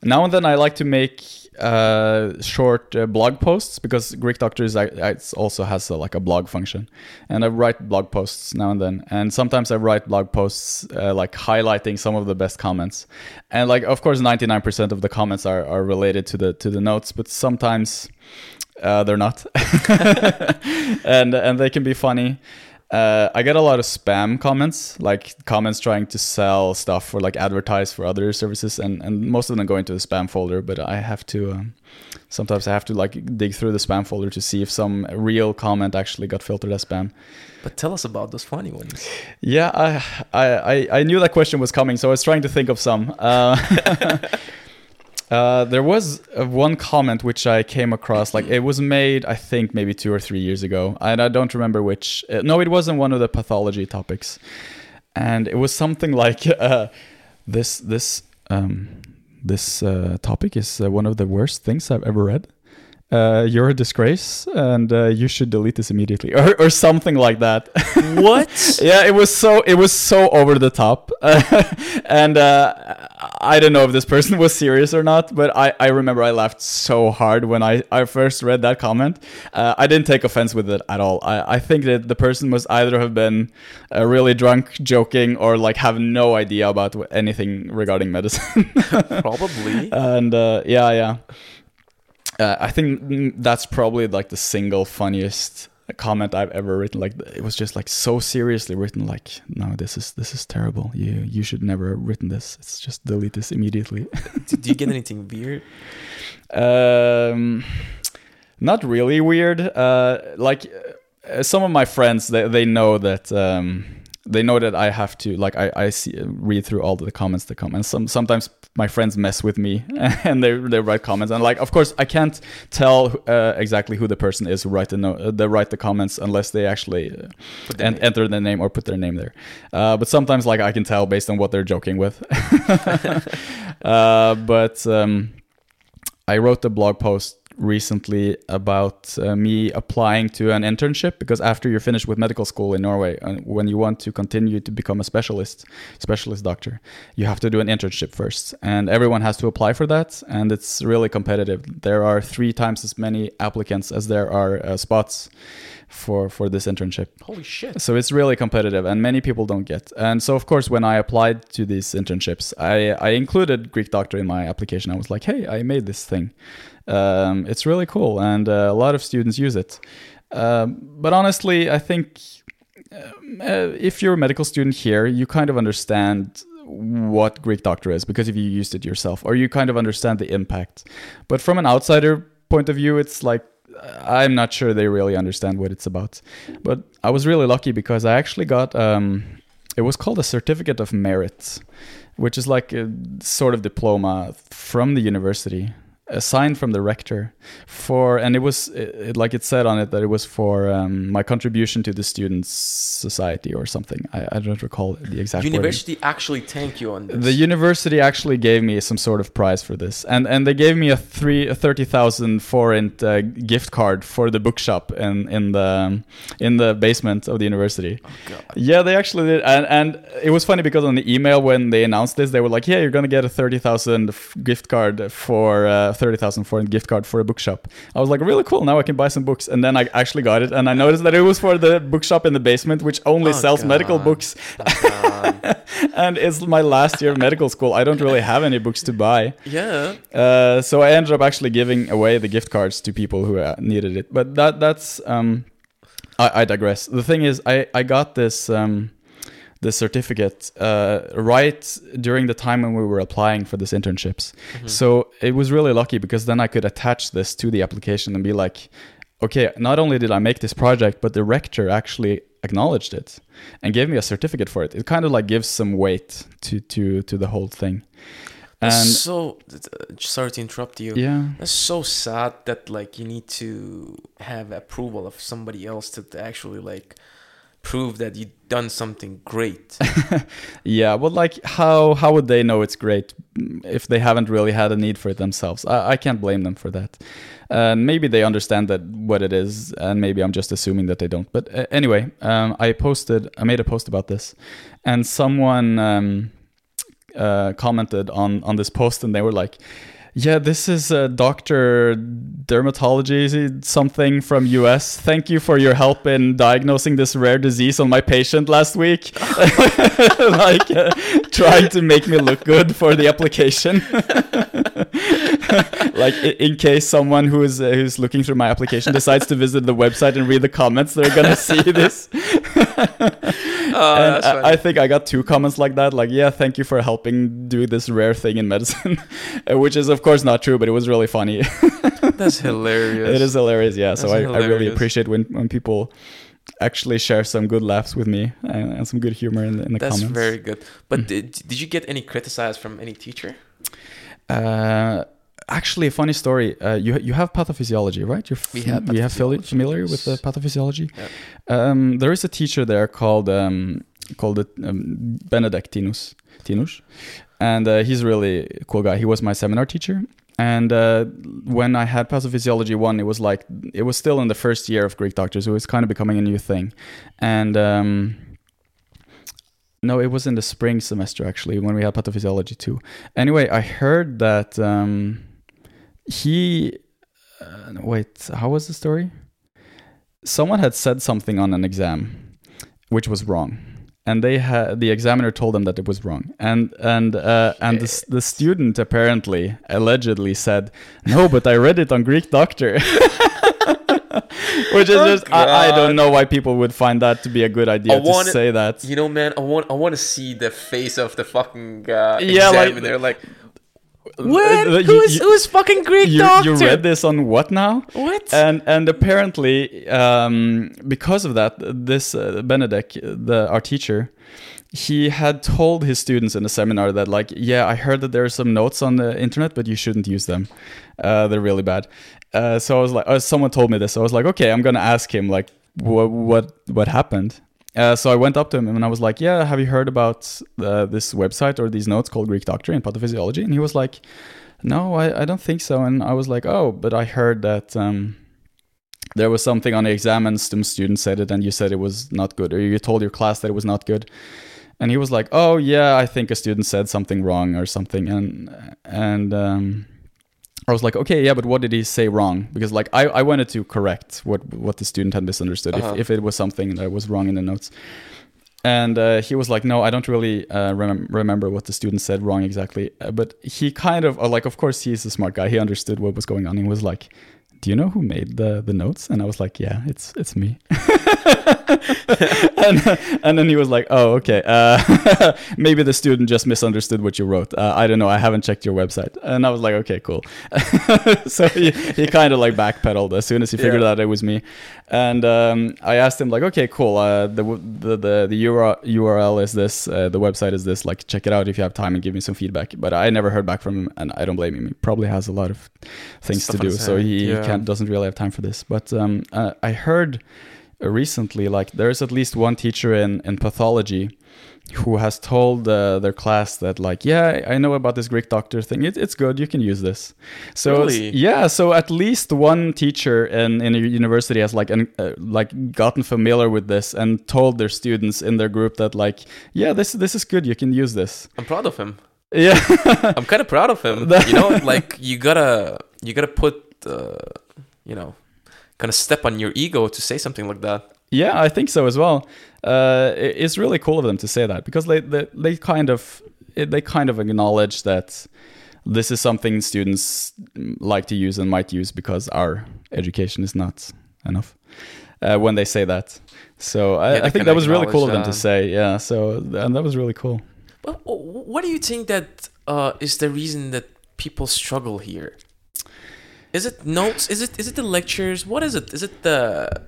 now and then I like to make uh, short uh, blog posts because Greek Doctors I, I- also has a, like a blog function, and I write blog posts now and then. And sometimes I write blog posts uh, like highlighting some of the best comments, and like of course ninety nine percent of the comments are, are related to the to the notes, but sometimes uh, they're not, and and they can be funny. Uh, I get a lot of spam comments, like comments trying to sell stuff or like advertise for other services, and, and most of them go into the spam folder. But I have to um, sometimes I have to like dig through the spam folder to see if some real comment actually got filtered as spam. but tell us about those funny ones Yeah, I I I, I knew that question was coming, so I was trying to think of some. Uh, Uh, there was uh, one comment which I came across, like it was made, I think maybe two or three years ago, and I don't remember which. Uh, no, it wasn't one of the pathology topics, and it was something like uh, this. This um, this uh, topic is uh, one of the worst things I've ever read. Uh, you're a disgrace, and uh, you should delete this immediately, or, or something like that. what yeah, it was so it was so over the top, and uh, I don't know if this person was serious or not, but I, I remember I laughed so hard when I, I first read that comment. Uh, I didn't take offense with it at all. I, I think that the person must either have been uh, really drunk, joking, or like have no idea about anything regarding medicine. probably and uh, yeah, yeah. Uh, I think mm, that's probably like the single funniest comment I've ever written. Like it was just like so seriously written. Like no, this is this is terrible. You you should never have written this. It's just delete this immediately. do, do you get anything weird um, not really weird. Uh, like uh, some of my friends, they they know that um, they know that I have to like I, I see read through all the comments that come. And some sometimes my friends mess with me and they they write comments. And like of course I can't tell uh, exactly who the person is who write the no, uh, they write the comments unless they actually uh, en- enter their name or put their name there. Uh, but sometimes like I can tell based on what they're joking with. Uh, but um, I wrote the blog post recently about uh, me applying to an internship because after you're finished with medical school in Norway, uh, when you want to continue to become a specialist, specialist doctor, you have to do an internship first, and everyone has to apply for that, and it's really competitive. There are three times as many applicants as there are uh, spots for for this internship. Holy shit! So it's really competitive, and many people don't get. And so of course, when I applied to these internships, I I included Greek doctor in my application. I was like, hey, I made this thing. Um, it's really cool, and uh, a lot of students use it. Um, but honestly, I think um, uh, if you're a medical student here, you kind of understand what Greek doctor is because if you used it yourself, or you kind of understand the impact. But from an outsider point of view, it's like I'm not sure they really understand what it's about. But I was really lucky because I actually got um, it was called a certificate of merit, which is like a sort of diploma from the university a sign from the rector for and it was it, like it said on it that it was for um, my contribution to the students society or something. I, I don't recall the exact university wording. actually thank you on this. The university actually gave me some sort of prize for this. And and they gave me a three a 30000 forint uh, gift card for the bookshop in in the in the basement of the university. Oh, God. yeah they actually did. And and it was funny because on the email when they announced this they were like yeah you're gonna get a 30000 gift card for uh, 30,000 for a gift card for a bookshop. I was like, really cool. Now I can buy some books. And then I actually got it. And I noticed that it was for the bookshop in the basement, which only oh, sells God. medical books. Oh, and it's my last year of medical school. I don't really have any books to buy. Yeah. Uh, so I ended up actually giving away the gift cards to people who uh, needed it. But that that's um, I, I, digress. The thing is, I I got this um, the certificate uh, right during the time when we were applying for these internships. Mm-hmm. So it was really lucky because then I could attach this to the application and be like, okay, not only did I make this project, but the rector actually acknowledged it and gave me a certificate for it. It kind of like gives some weight to to to the whole thing. And so sorry to interrupt you. Yeah, that's so sad that like you need to have approval of somebody else to actually like prove that you've done something great. yeah, well, like how how would they know it's great if they haven't really had a need for it themselves? I, I can't blame them for that. And maybe they understand that what it is, and maybe I'm just assuming that they don't. But uh, anyway, um, I posted, I made a post about this, and someone um, uh, commented on on this post, and they were like yeah, this is a Doctor Dermatology something from US. Thank you for your help in diagnosing this rare disease on my patient last week. like uh, trying to make me look good for the application. like in case someone who is uh, who's looking through my application decides to visit the website and read the comments, they're gonna see this. Oh, and I, I, think I got two comments like that, like, "Yeah, thank you for helping do this rare thing in medicine," which is of course not true, but it was really funny. That's hilarious. It is hilarious, yeah. That's so I, I, really appreciate when when people actually share some good laughs with me and, and some good humor in the, in the That's comments. That's very good. But mm. did, did you get any criticized from any teacher? Uh, actually, a funny story. Uh, you you have pathophysiology, right? You're we have, you have familiar with the pathophysiology. Yep. Um, there is a teacher there called um, called it, um, Benedek Tinusz, and uh, he's a really cool guy. He was my seminar teacher. And uh, when I had pathophysiology one, it was like it was still in the first year of Greek doctors. So it was kind of becoming a new thing, and um, no, it was in the spring semester actually when we had pathophysiology too. Anyway, I heard that um, he. Uh, wait, how was the story? Someone had said something on an exam, which was wrong, and they had the examiner told them that it was wrong, and and uh, and the, the student apparently allegedly said, "No, but I read it on Greek Doctor." Which is oh, just I, I, don't know why people would find that to be a good idea wanna, to say that. You know, man, I want I want to see the face of the fucking uh, yeah. Like, like What? Uh, you- who's you- who's fucking Greek You, doctor? you read this on what now? What? And and apparently, um, because of that, this uh, Benedek, the our teacher, he had told his students in a seminar that like, yeah, I heard that there are some notes on the internet, but you shouldn't use them. Uh, they're really bad. Uh, so I was like, uh, someone told me this. So I was like, okay, I'm gonna ask him like, what what what happened. Uh, so I went up to him and I was like, "Yeah, have you heard about uh, this website or these notes called Greek Doctor and Pathophysiology?" And he was like, "No, I, I don't think so." And I was like, "Oh, but I heard that um, there was something on the exam and some students said it, and you said it was not good, or you told your class that it was not good." And he was like, "Oh yeah, I think a student said something wrong or something," and and um, I was like, okay, yeah, but what did he say wrong? Because like I, I wanted to correct what what the student had misunderstood Uh-huh. if, if it was something that was wrong in the notes. And uh, he was like, no, I don't really uh, remem- remember what the student said wrong exactly. Uh, but he kind of, uh, like, of course, he's a smart guy. He understood what was going on. He was like, do you know who made the, the notes? And I was like, yeah, it's it's me. and, and then he was like, oh, okay. Uh, maybe the student just misunderstood what you wrote. Uh, I don't know. I haven't checked your website. And I was like, okay, cool. so he, he kind of like backpedaled as soon as he figured Yeah. out it was me. And um, I asked him like, okay, cool. Uh, the, the the the URL, is this. Uh, the website is this. Like, check it out if you have time and give me some feedback. But I never heard back from him, and I don't blame him. He probably has a lot of things Stuff to do, so he yeah. can't doesn't really have time for this. But um, uh, I heard uh, recently, like, there's at least one teacher in in pathology who has told uh, their class that like yeah i know about this greek doctor thing it, it's good you can use this so Really? yeah so at least one teacher in, in a university has like an, uh, like gotten familiar with this and told their students in their group that like yeah this this is good you can use this I'm proud of him. yeah I'm kind of proud of him. You know, like you gotta you gotta put uh, you know, kind of step on your ego to say something like that. Yeah, I think so as well. Uh, it- it's really cool of them to say that because they they, they kind of they kind of acknowledge that this is something students like to use and might use because our education is not enough. Uh, when they say that, so I, Yeah, I think that was really cool of them to say. Yeah, so and that was really cool. But what do you think that uh, is the reason that people struggle here? Is it notes? Is it is it the lectures? What is it? Is it the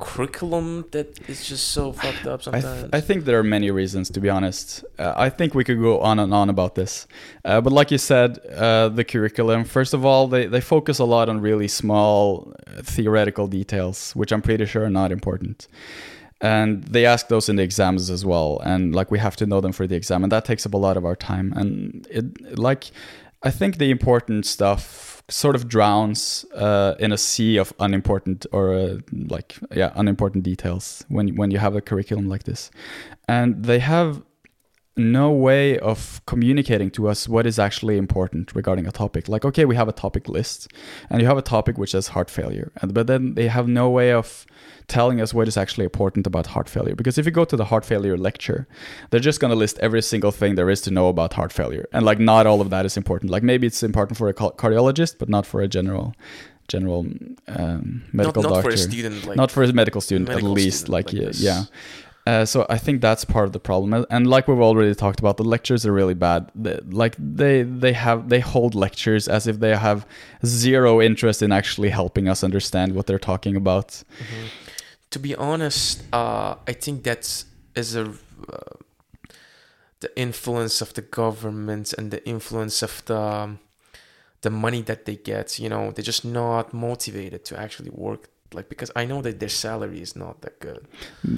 curriculum that is just so fucked up I, sometimes? th- I think there are many reasons, to be honest. Uh, I think we could go on and on about this. Uh, but like you said, uh, the curriculum, first of all, they, they focus a lot on really small uh, theoretical details, which I'm pretty sure are not important. And they ask those in the exams as well. And like we have to know them for the exam. And that takes up a lot of our time. And it, like, I think the important stuff sort of drowns uh, in a sea of unimportant or uh, like yeah unimportant details when when you have a curriculum like this, and they have no way of communicating to us what is actually important regarding a topic. Like okay, we have a topic list, and you have a topic which is heart failure, and but then they have no way of telling us what is actually important about heart failure. Because if you go to the heart failure lecture, they're just going to list every single thing there is to know about heart failure, and like not all of that is important. Like maybe it's important for a cardiologist, but not for a general general um, not, medical not doctor. for a student like not for a medical student at least. student like, like yeah, yeah. Uh, so I think that's part of the problem, And- like we've already talked about, the lectures are really bad. Like they they have they hold lectures as if they have zero interest in actually helping us understand what they're talking about. To be honest, uh, I think that is a uh, the influence of the government and the influence of the um, the money that they get. You know, they're just not motivated to actually work. Like because I know that their salary is not that good.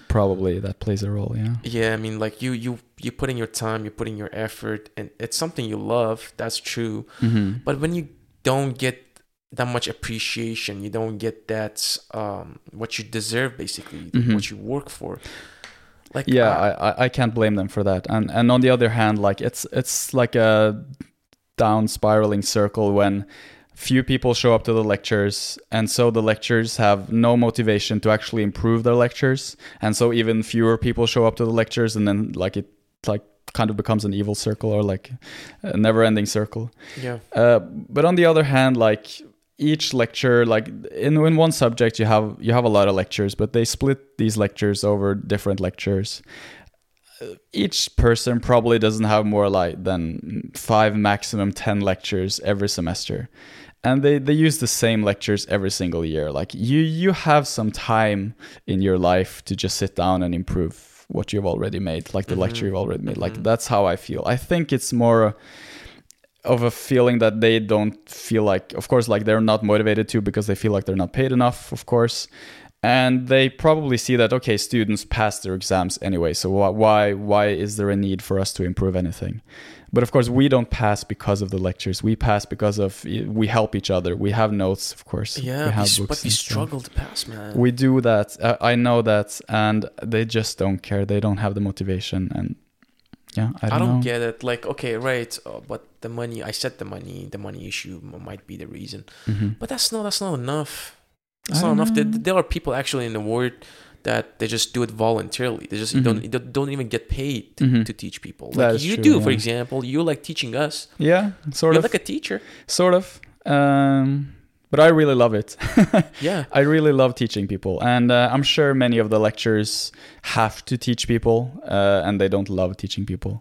Probably that plays a role. Yeah. Yeah, I mean, like you you you put in your time, you put in your effort, and it's something you love. That's true. hmm But when you don't get that much appreciation, you don't get that um, what you deserve, basically, Mhm. what you work for. Like yeah uh, I, I i can't blame them for that and and on the other hand like it's it's like a down spiraling circle when few people show up to the lectures and so the lectures have no motivation to actually improve their lectures and so even fewer people show up to the lectures and then like it like kind of becomes an evil circle or like a never ending circle. Yeah, uh, but on the other hand, like each lecture, like in in one subject, you have you have a lot of lectures, but they split these lectures over different lectures. each person probably doesn't have more like than five maximum 10 lectures every semester and they, they use the same lectures every single year. Like you you have some time in your life to just sit down and improve what you've already made like the lecture mm-hmm. you've already made. Like mm-hmm. that's how i feel. I think it's more of a feeling that they don't feel like of course like they're not motivated to because they feel like they're not paid enough of course. And they probably see that okay students pass their exams anyway so why why why is there a need for us to improve anything but of course we don't pass because of the lectures we pass because of we help each other we have notes of course Yeah, we have we but we and stuff. struggle to pass, man. we do that uh, i know that and they just don't care they don't have the motivation and yeah i I don't, don't know get it. Like, okay, right, uh, but the money. I said the money. The money issue might be the reason, Mhm. but that's not. That's not enough. That's I not enough. There, there are people actually in the world that they just do it voluntarily. They just don't. Mhm. Don't even get paid to, Mhm. to teach people. Like you true, do, for example. You're like teaching us. yeah sort of. You're of like a teacher. sort of um but i really love it Yeah. I really love teaching people, and uh, I'm sure many of the lectures have to teach people, uh, and they don't love teaching people.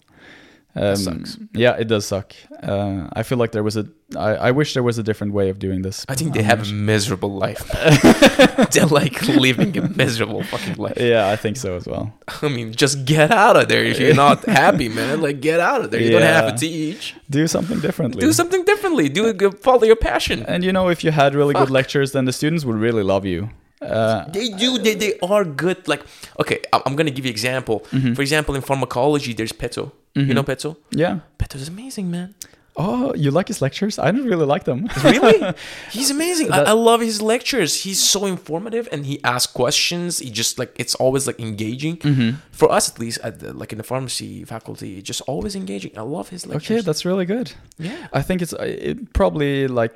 Um, sucks. Yeah, it does suck. Uh, I feel like there was a. I, I wish there was a different way of doing this. I think they I'm have a miserable life. They're like living a miserable fucking life. Yeah, I think so as well. I mean, just get out of there if you're not happy, man. Like, get out of there. You don't have Yeah. to teach. Do something differently. Do something differently. Do it. Follow your passion. and you know, if you had really Fuck. good lectures, then the students would really love you. Uh, They do. They, they are good. Like, okay, I'm gonna give you example. Mm-hmm. For example, in pharmacology, there's Peto. You know Peto? yeah. Peto is amazing, man. Oh, you like his lectures? I don't really like them. Really? He's amazing. That- I, I love his lectures. He's so informative, and he asks questions. He just like it's always like engaging. Mm-hmm. For us, at least, at the, like in the pharmacy faculty, just always engaging. I love his lectures. Okay, that's really good. yeah. I think it's uh, it probably like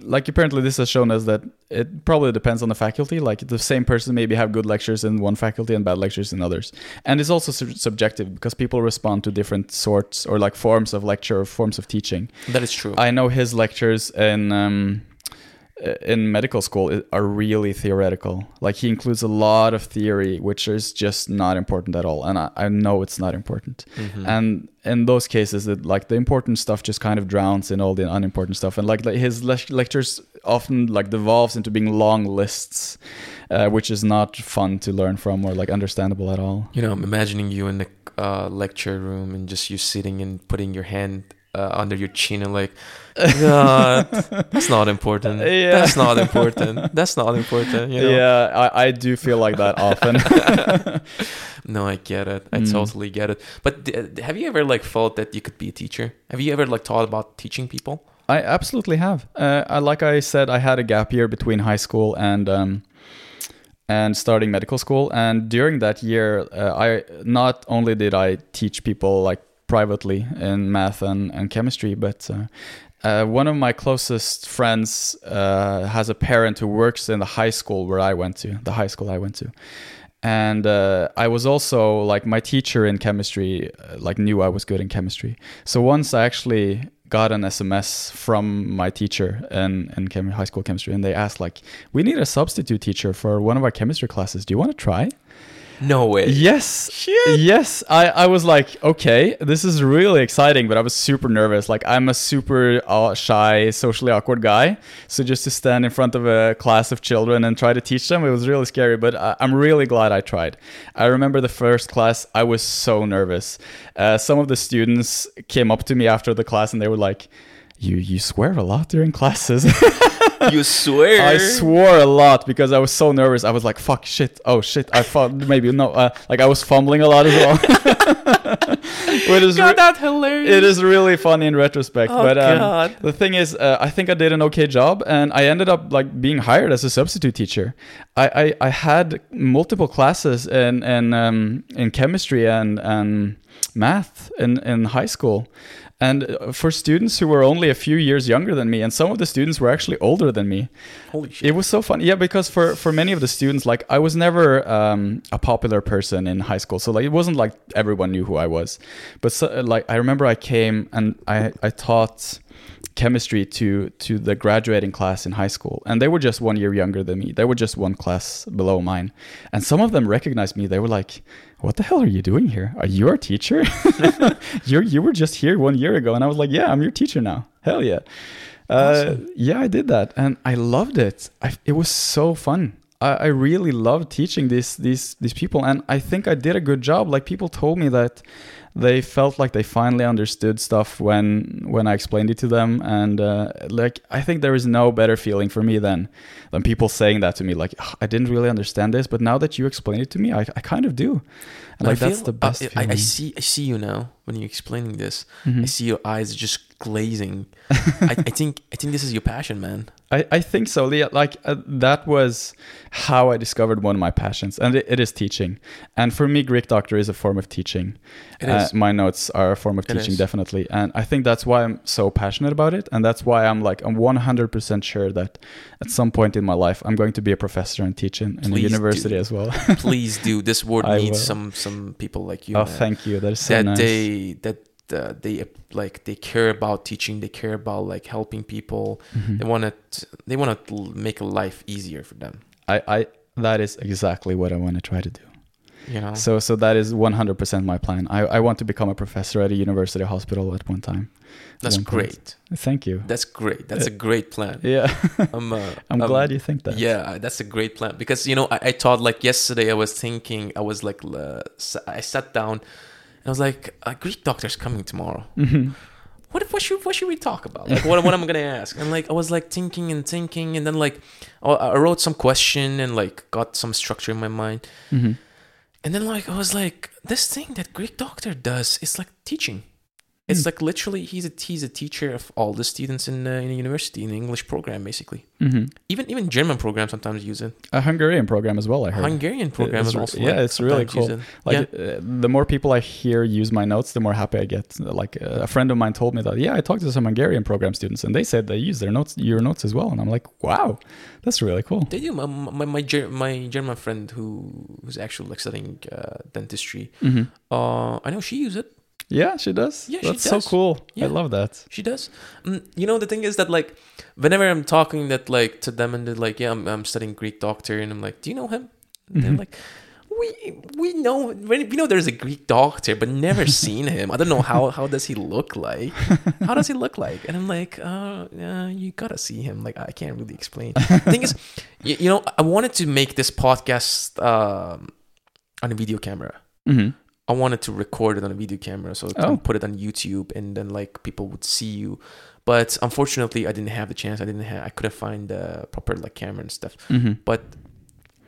like apparently this has shown us that it probably depends on the faculty. Like the same person maybe have good lectures in one faculty and bad lectures in others, and it's also sub- subjective because people respond to different sorts or like forms of lecture or forms of teaching. That is true. I know his lectures in um, in medical school are really theoretical. Like he includes a lot of theory, which is just not important at all, and I, I know it's not important. Mhm. And in those cases, it, like the important stuff just kind of drowns in all the unimportant stuff, and like, like his lec- lectures often like devolves into being long lists, uh, which is not fun to learn from or like understandable at all. You know, I'm imagining you in the uh, lecture room and just you sitting and putting your hand uh, under your chin and like, God, that's not important. Yeah. That's not important. That's not important. You know? Yeah, I, I do feel like that often. No, I get it. I Mm. totally get it. But d- have you ever like felt that you could be a teacher? Have you ever like thought about teaching people? I absolutely have. Uh, I, like I said, I had a gap year between high school and um, and starting medical school. And during that year, uh, I not only did I teach people like privately in math and, and chemistry, but uh, uh, one of my closest friends uh, has a parent who works in the high school where I went to, the high school I went to. And uh, I was also like my teacher in chemistry, uh, like knew I was good in chemistry. So once I actually got an SMS from my teacher in, in chem- high school chemistry, and they asked like, "We need a substitute teacher for one of our chemistry classes. Do you want to try?" No way. Yes. Shit. Yes. I, I was like, okay, this is really exciting, but I was super nervous. Like, I'm a super uh, shy, socially awkward guy. So just to stand in front of a class of children and try to teach them, it was really scary, but I, I'm really glad I tried. I remember the first class, I was so nervous. Uh, some of the students came up to me after the class and they were like, you, you swear a lot during classes. You swear? I swore a lot because I was so nervous. I was like, "Fuck, shit, oh shit." I thought maybe no, uh, like I was fumbling a lot as well. Which is God, re- that's hilarious. it is really funny in retrospect. Oh, but um, God. the thing is, uh, I think I did an okay job, and I ended up like being hired as a substitute teacher. I I, I had multiple classes in in um, in chemistry and and math in in high school. And uh, for students who were only a few years younger than me, and some of the students were actually older than me, Holy shit. it was so fun. Yeah, because for for many of the students, like I was never um, a popular person in high school, so like it wasn't like everyone knew who I was. But so, like I remember I came and I I taught chemistry to to the graduating class in high school, and they were just one year younger than me. They were just one class below mine, and some of them recognized me. They were like, "What the hell are you doing here? Are you our teacher? you you were just here one year ago." And I was like, "Yeah, I'm your teacher now. Hell yeah." Uh, Awesome. yeah, I did that, and I loved it. I, it was so fun. I, I really loved teaching these these these people, and I think I did a good job. Like people told me that they felt like they finally understood stuff when when I explained it to them, and uh, like I think there is no better feeling for me than than people saying that to me. Like "Ugh, I didn't really understand this, but now that you explain it to me, I, I kind of do. And I like that's feel- the best. I, I, I feeling. see. I see you now when you're explaining this. Mhm. I see your eyes just glazing. I, I think. I think this is your passion, man. I, I think so. Leah. like uh, that was how I discovered one of my passions, and it, it is teaching. And for me, Greek doctor is a form of teaching. It Uh, is. my notes are a form of It teaching, is. definitely. And I think that's why I'm so passionate about it, and that's why I'm like I'm 100% sure that at some point in my life I'm going to be a professor and teach in, in a university do. as well. Please do. This world I needs will. some some people like you. oh, man. thank you. That is so that nice. they that uh, they like they care about teaching. They care about like helping people. Mhm. They want to. They want to make life easier for them. I, I that is exactly what I want to try to do. You know. So so that is 100% my plan. I, I want to become a professor at a university hospital at one time. That's one point. great. Thank you. That's great. That's a great plan. Yeah. I'm. Uh, I'm glad you think that. Yeah, that's a great plan because you know I, I thought like yesterday I was thinking I was like uh, I sat down I was like a Greek doctor's coming tomorrow. Mhm. What what should what should we talk about? Like what what am I gonna ask? And like I was like thinking and thinking and then like I I wrote some question and like got some structure in my mind Mhm. and then like I was like this thing that Greek doctor does is like teaching. It's Hmm. like literally he's a he's a teacher of all the students in uh, in a university in the English program basically. Mhm. Even even German programs sometimes use it. A Hungarian program as well. I heard. Hungarian program is also yeah, like, it's really cool. it. Like yeah, uh, the more people I hear use my notes, the more happy I get. Like uh, a friend of mine told me that yeah, I talked to some Hungarian program students and they said they use their notes, your notes as well, and I'm like, wow, that's really cool. they do. My my my, Ger- my German friend who who's actually like studying uh, dentistry. Mhm. Uh, I know she uses it. Yeah, she does. Yeah, she that's does. so cool. Yeah. I love that. She does. Mm, you know the thing is that like whenever I'm talking that like to them and they're like, yeah, I'm, I'm studying Greek doctor, and I'm like, do you know him? And They're Mhm. like. We we know we know there's a Greek doctor, but never seen him. I don't know how how does he look like. How does he look like? And I'm like, uh, yeah, you gotta see him. Like I can't really explain. the thing is, you, you know, I wanted to make this podcast um, on a video camera. hmm I wanted to record it on a video camera so I Oh. can put it on YouTube and then like people would see you. But unfortunately, I didn't have the chance. I didn't have. I couldn't find the proper like camera and stuff. hmm But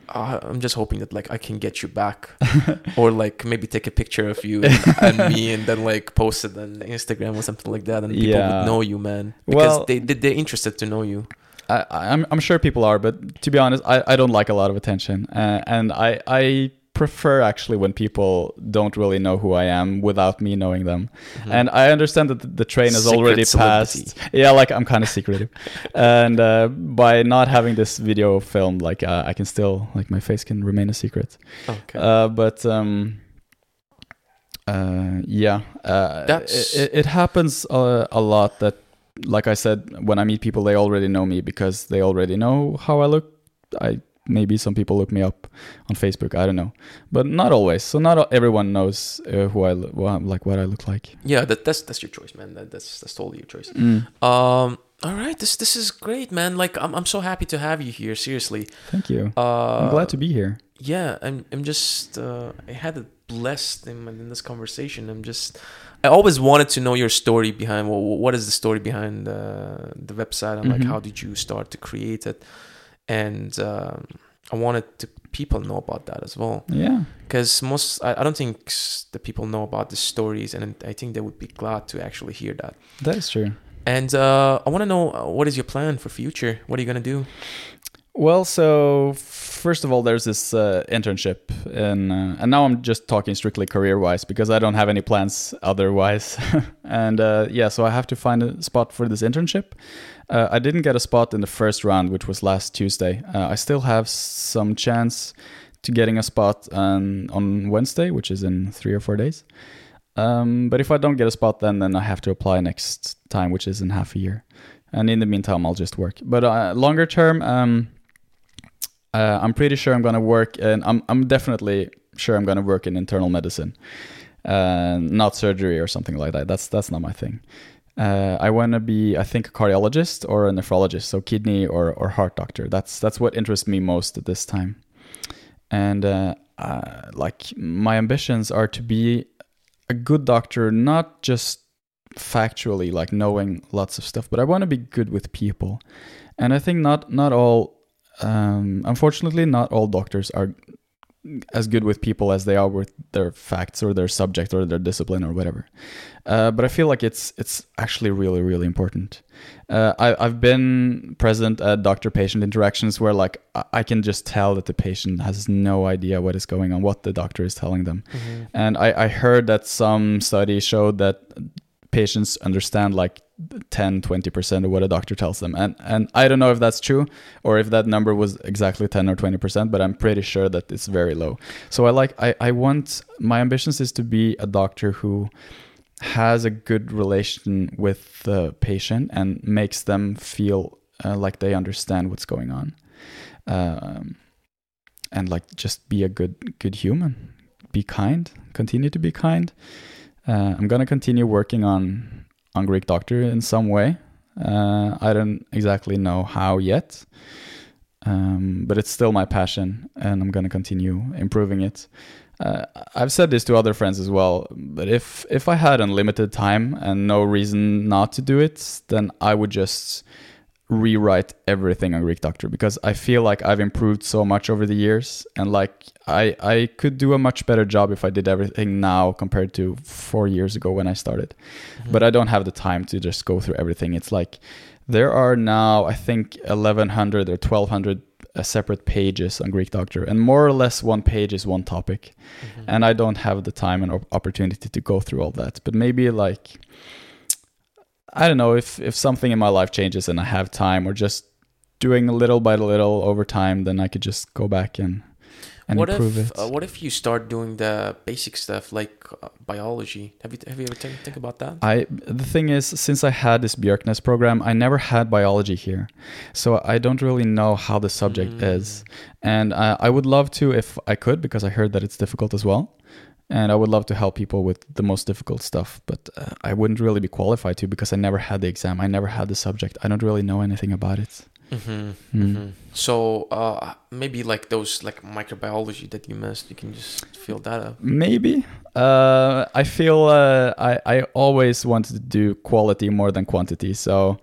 uh, I'm just hoping that like I can get you back, or like maybe take a picture of you and, and me, and then like post it on Instagram or something like that, and people Yeah. would know you, man, because Well- they, they they're interested to know you. I, I'm I'm sure people are, but to be honest, I, I don't like a lot of attention, uh, and I I prefer actually when people don't really know who I am without me knowing them. Mhm. And I understand that the- train has Secret already celebrity. passed. Yeah, like I'm kind of secretive, and uh, by not having this video filmed, like uh, I can still like my face can remain a secret. okay. Uh, but um, uh, yeah, uh, That's- it, it happens a, a lot that, like I said, when I meet people, they already know me because they already know how I look. I maybe some people look me up on Facebook. I don't know, but not always. So not everyone knows uh, who I wha- like, what I look like. yeah, that, that's that's your choice, man. That, that's that's totally your choice. Mm, Um. All right. This this is great, man. Like I'm I'm so happy to have you here. Seriously. thank you. Uh, I'm glad to be here. Yeah. I'm I'm just uh, I had it blessed in, in this conversation. I'm just I always wanted to know your story behind what what is the story behind uh, the website and like Mhm. how did you start to create it, and um, I wanted to people know about that as well Yeah. because most I, I don't think the people know about the stories and I think they would be glad to actually hear that. That is true. And uh, I want to know uh, what is your plan for future? What are you gonna do? Well, so first of all, there's this uh, internship, in, uh, and now I'm just talking strictly career-wise because I don't have any plans otherwise. and uh, yeah, so I have to find a spot for this internship. Uh, I didn't get a spot in the first round, which was last Tuesday. Uh, I still have some chance to getting a spot on on Wednesday, which is in three or four days. Um, but if I don't get a spot, then then I have to apply next time, which is in half a year. And in the meantime, I'll just work. But uh, longer term, um, uh, I'm pretty sure I'm gonna work, and I'm I'm definitely sure I'm gonna work in internal medicine, uh, not surgery or something like that. That's that's not my thing. Uh, I want to be, I think, a cardiologist or a nephrologist, so kidney or, or heart doctor. That's that's what interests me most at this time. And uh, uh, like my ambitions are to be a good doctor, not just factually, like knowing lots of stuff, but I want to be good with people. And I think not not all, um, unfortunately, not all doctors are as good with people as they are with their facts or their subject or their discipline or whatever. Uh, but I feel like it's it's actually really really important. Uh, I, I've been present at doctor-patient interactions where like I- can just tell that the patient has no idea what is going on, what the doctor is telling them. And I, I heard that some studies showed that patients understand like 10 20% of what a doctor tells them. And and I don't know if that's true or if that number was exactly 10 or 20% but I'm pretty sure that it's very low. So I like I, I want my ambitions is to be a doctor who has a good relation with the patient and makes them feel uh, like they understand what's going on. Um, and like just be a good good human. Be kind. Continue to be kind. Uh, i'm gonna continue working on on greek doctor in some way. Uh, i don't exactly know how yet um, but it's still my passion and i'm gonna continue improving it. Uh, I've said this to other friends as well, but if if I had unlimited time and no reason not to do it, then I would just rewrite everything on Greek Doctor because I feel like I've improved so much over the years and like I I could do a much better job if I did everything now compared to 4 years ago when I started. But I don't have the time to just go through everything. It's like there are now I think 1100 or 1200 uh, separate pages on Greek Doctor and more or less one page is one topic Mm-hmm. and I don't have the time and opportunity to go through all that. But maybe like I don't know if if something in my life changes and I have time, or just doing a little by little over time, then I could just go back and and what improve if it. uh, what if you start doing the basic stuff like uh, biology? Have you have you ever think, think about that? I the thing is, since I had this Bjørknes program, I never had biology here, so I don't really know how the subject Mm. is, and I, I would love to if I could because I heard that it's difficult as well, and I would love to help people with the most difficult stuff, but uh, I wouldn't really be qualified to because I never had the exam, I never had the subject, I don't really know anything about it. Mm-hmm. Mm. hmm So uh, maybe like those like microbiology that you missed, you can just fill that up. Maybe. Uh, I feel uh, I I always wanted to do quality more than quantity, so.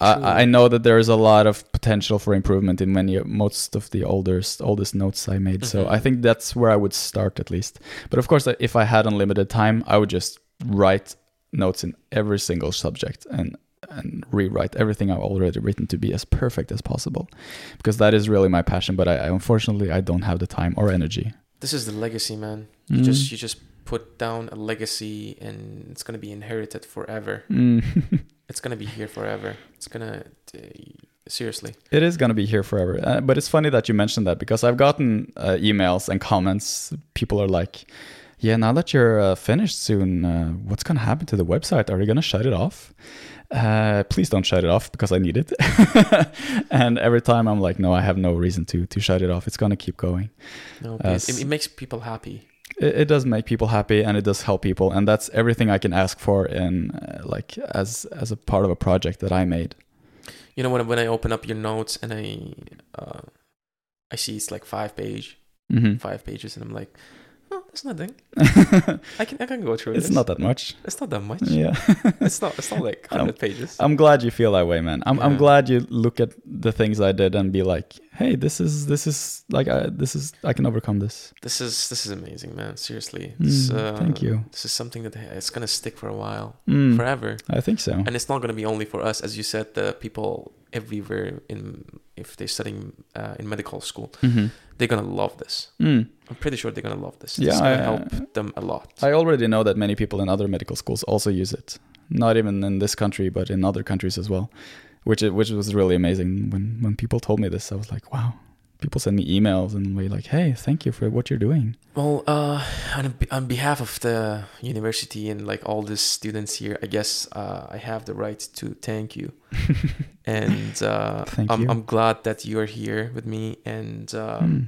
I, I know that there is a lot of potential for improvement in many most of the oldest oldest notes I made. So Mhm. I think that's where I would start at least. But of course, if I had unlimited time, I would just write notes in every single subject and and rewrite everything I've already written to be as perfect as possible, because that is really my passion. But I, I unfortunately I don't have the time or energy. This is the legacy, man. You Mm. just you just put down a legacy, and it's gonna be inherited forever. Mm. It's gonna be here forever. It's gonna uh, seriously. It is going to be here forever. Uh, but it's funny that you mentioned that because I've gotten uh, emails and comments. People are like, yeah, now that you're uh, finished soon, uh, what's going to happen to the website? Are you going to shut it off? Uh, please don't shut it off because I need it. and every time I'm like, no, I have no reason to to shut it off. It's going to keep going. No, it, it makes people happy. It, it does make people happy and it does help people, and that's everything I can ask for in uh, like as as a part of a project that I made. You know when when I open up your notes and I uh, I see it's like five page, hmm five pages, and I'm like, oh, that's nothing. I can I can go through it. it's this. not that much. It's not that much. Yeah. It's not. It's not like hundred pages. I'm glad you feel that way, man. I'm I'm glad you look at the things I did and be like, hey, this is this is like I, this is I can overcome this. This is this is amazing, man. Seriously, this, Mm, uh, thank you. This is something that it's gonna stick for a while, Mm, forever, I think so. and it's not gonna be only for us, as you said. The people everywhere in if they're studying uh, in medical school, Mhm. they're gonna love this. Mm. I'm pretty sure they're gonna love this. Yeah, it's gonna I- help them a lot. I already know that many people in other medical schools also use it. Not even in this country, but in other countries as well, which it, which was really amazing when when people told me this. I was like, wow, people send me emails and be like, "Hey, thank you for what you're doing." Well, uh, on, on behalf of the university and like all the students here, I guess uh, I have the right to thank you. and uh, Thank I'm, you. I'm glad that you're here with me. And um, Hmm.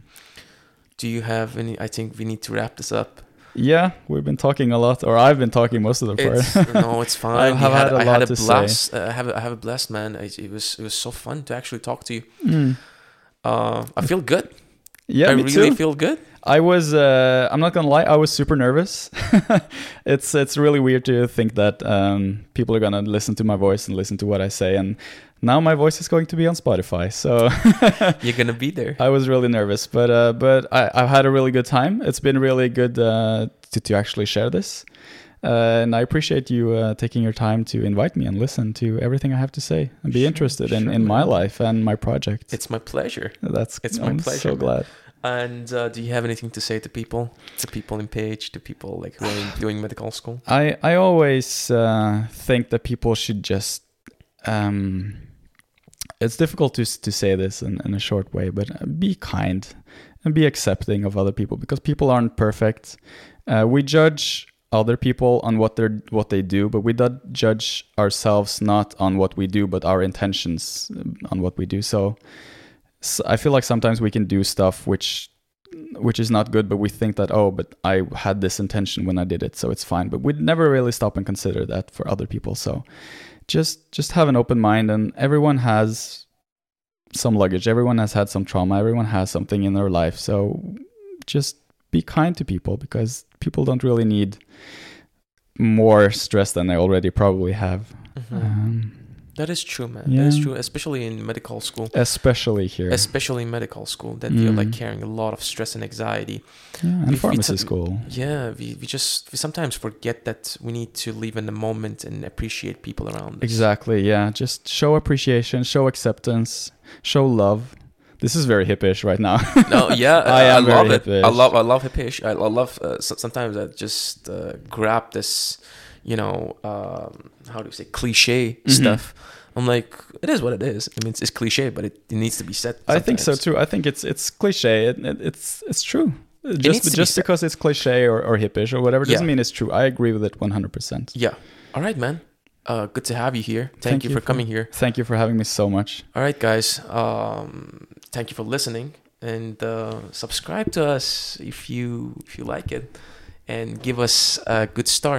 do you have any? I think we need to wrap this up. Yeah, we've been talking a lot, or I've been talking most of the It's, part. no, it's fine. I have You had a I lot had a to say. blast. Uh, I have a, I have a blast, man. I, it was it was so fun to actually talk to you. Hmm. Uh, I feel good. Yeah, I me really too. feel good. I was. Uh, I'm not gonna lie. I was super nervous. it's it's really weird to think that um, people are gonna listen to my voice and listen to what I say, and now my voice is going to be on Spotify. So You're gonna be there. I was really nervous, but uh, but I, I've had a really good time. It's been really good uh, to to actually share this, uh, and I appreciate you uh, taking your time to invite me and listen to everything I have to say and be Sure, interested in sure, in my man. life and my project. It's my pleasure. That's it's my I'm pleasure, So man. glad. And uh, do you have anything to say to people, to people in Pécs, to people like who are doing medical school? I I always uh, think that people should just. Um, it's difficult to to say this in, in a short way, but uh, be kind and be accepting of other people because people aren't perfect. Uh, we judge other people on what they're what they do, but we don't judge ourselves not on what we do, but our intentions um, on what we do. So, I feel like sometimes we can do stuff which which is not good, but we think that oh, but I had this intention when I did it, so it's fine. But we'd never really stop and consider that for other people. So just just have an open mind, and everyone has some luggage. Everyone has had some trauma. Everyone has something in their life. So just be kind to people because people don't really need more stress than they already probably have. Mhm. Um, that is true, man. That is true, especially in medical school. especially here. Especially in medical school, that you're like Mm. carrying a lot of stress and anxiety. yeah, and we- we t- school. Yeah, we, we just we sometimes forget that we need to live in the moment and appreciate people around us. Exactly. Yeah. Just show appreciation, show acceptance, show love. This is very hippish right now. No, yeah, I I, am very love it. I hippish. love I love hippish. I, I love uh, so, sometimes I just uh, grab this, you know, um, how do you say cliche Mhm. stuff. I'm like, it is what it is. I mean, it's, it's cliche, but it, it needs to be said. I think so too. I think it's it's cliche. It, it, it's it's true. Just be just said. because it's cliche or, or hippish or whatever doesn't Yeah. mean it's true. I agree with it 100%. Yeah. All right, man. Uh, good to have you here. Thank, Thank you, you for for- coming here. Thank you for having me so much. All right, guys. Um, thank you for listening and uh, subscribe to us if you if you like it, and give us a good star.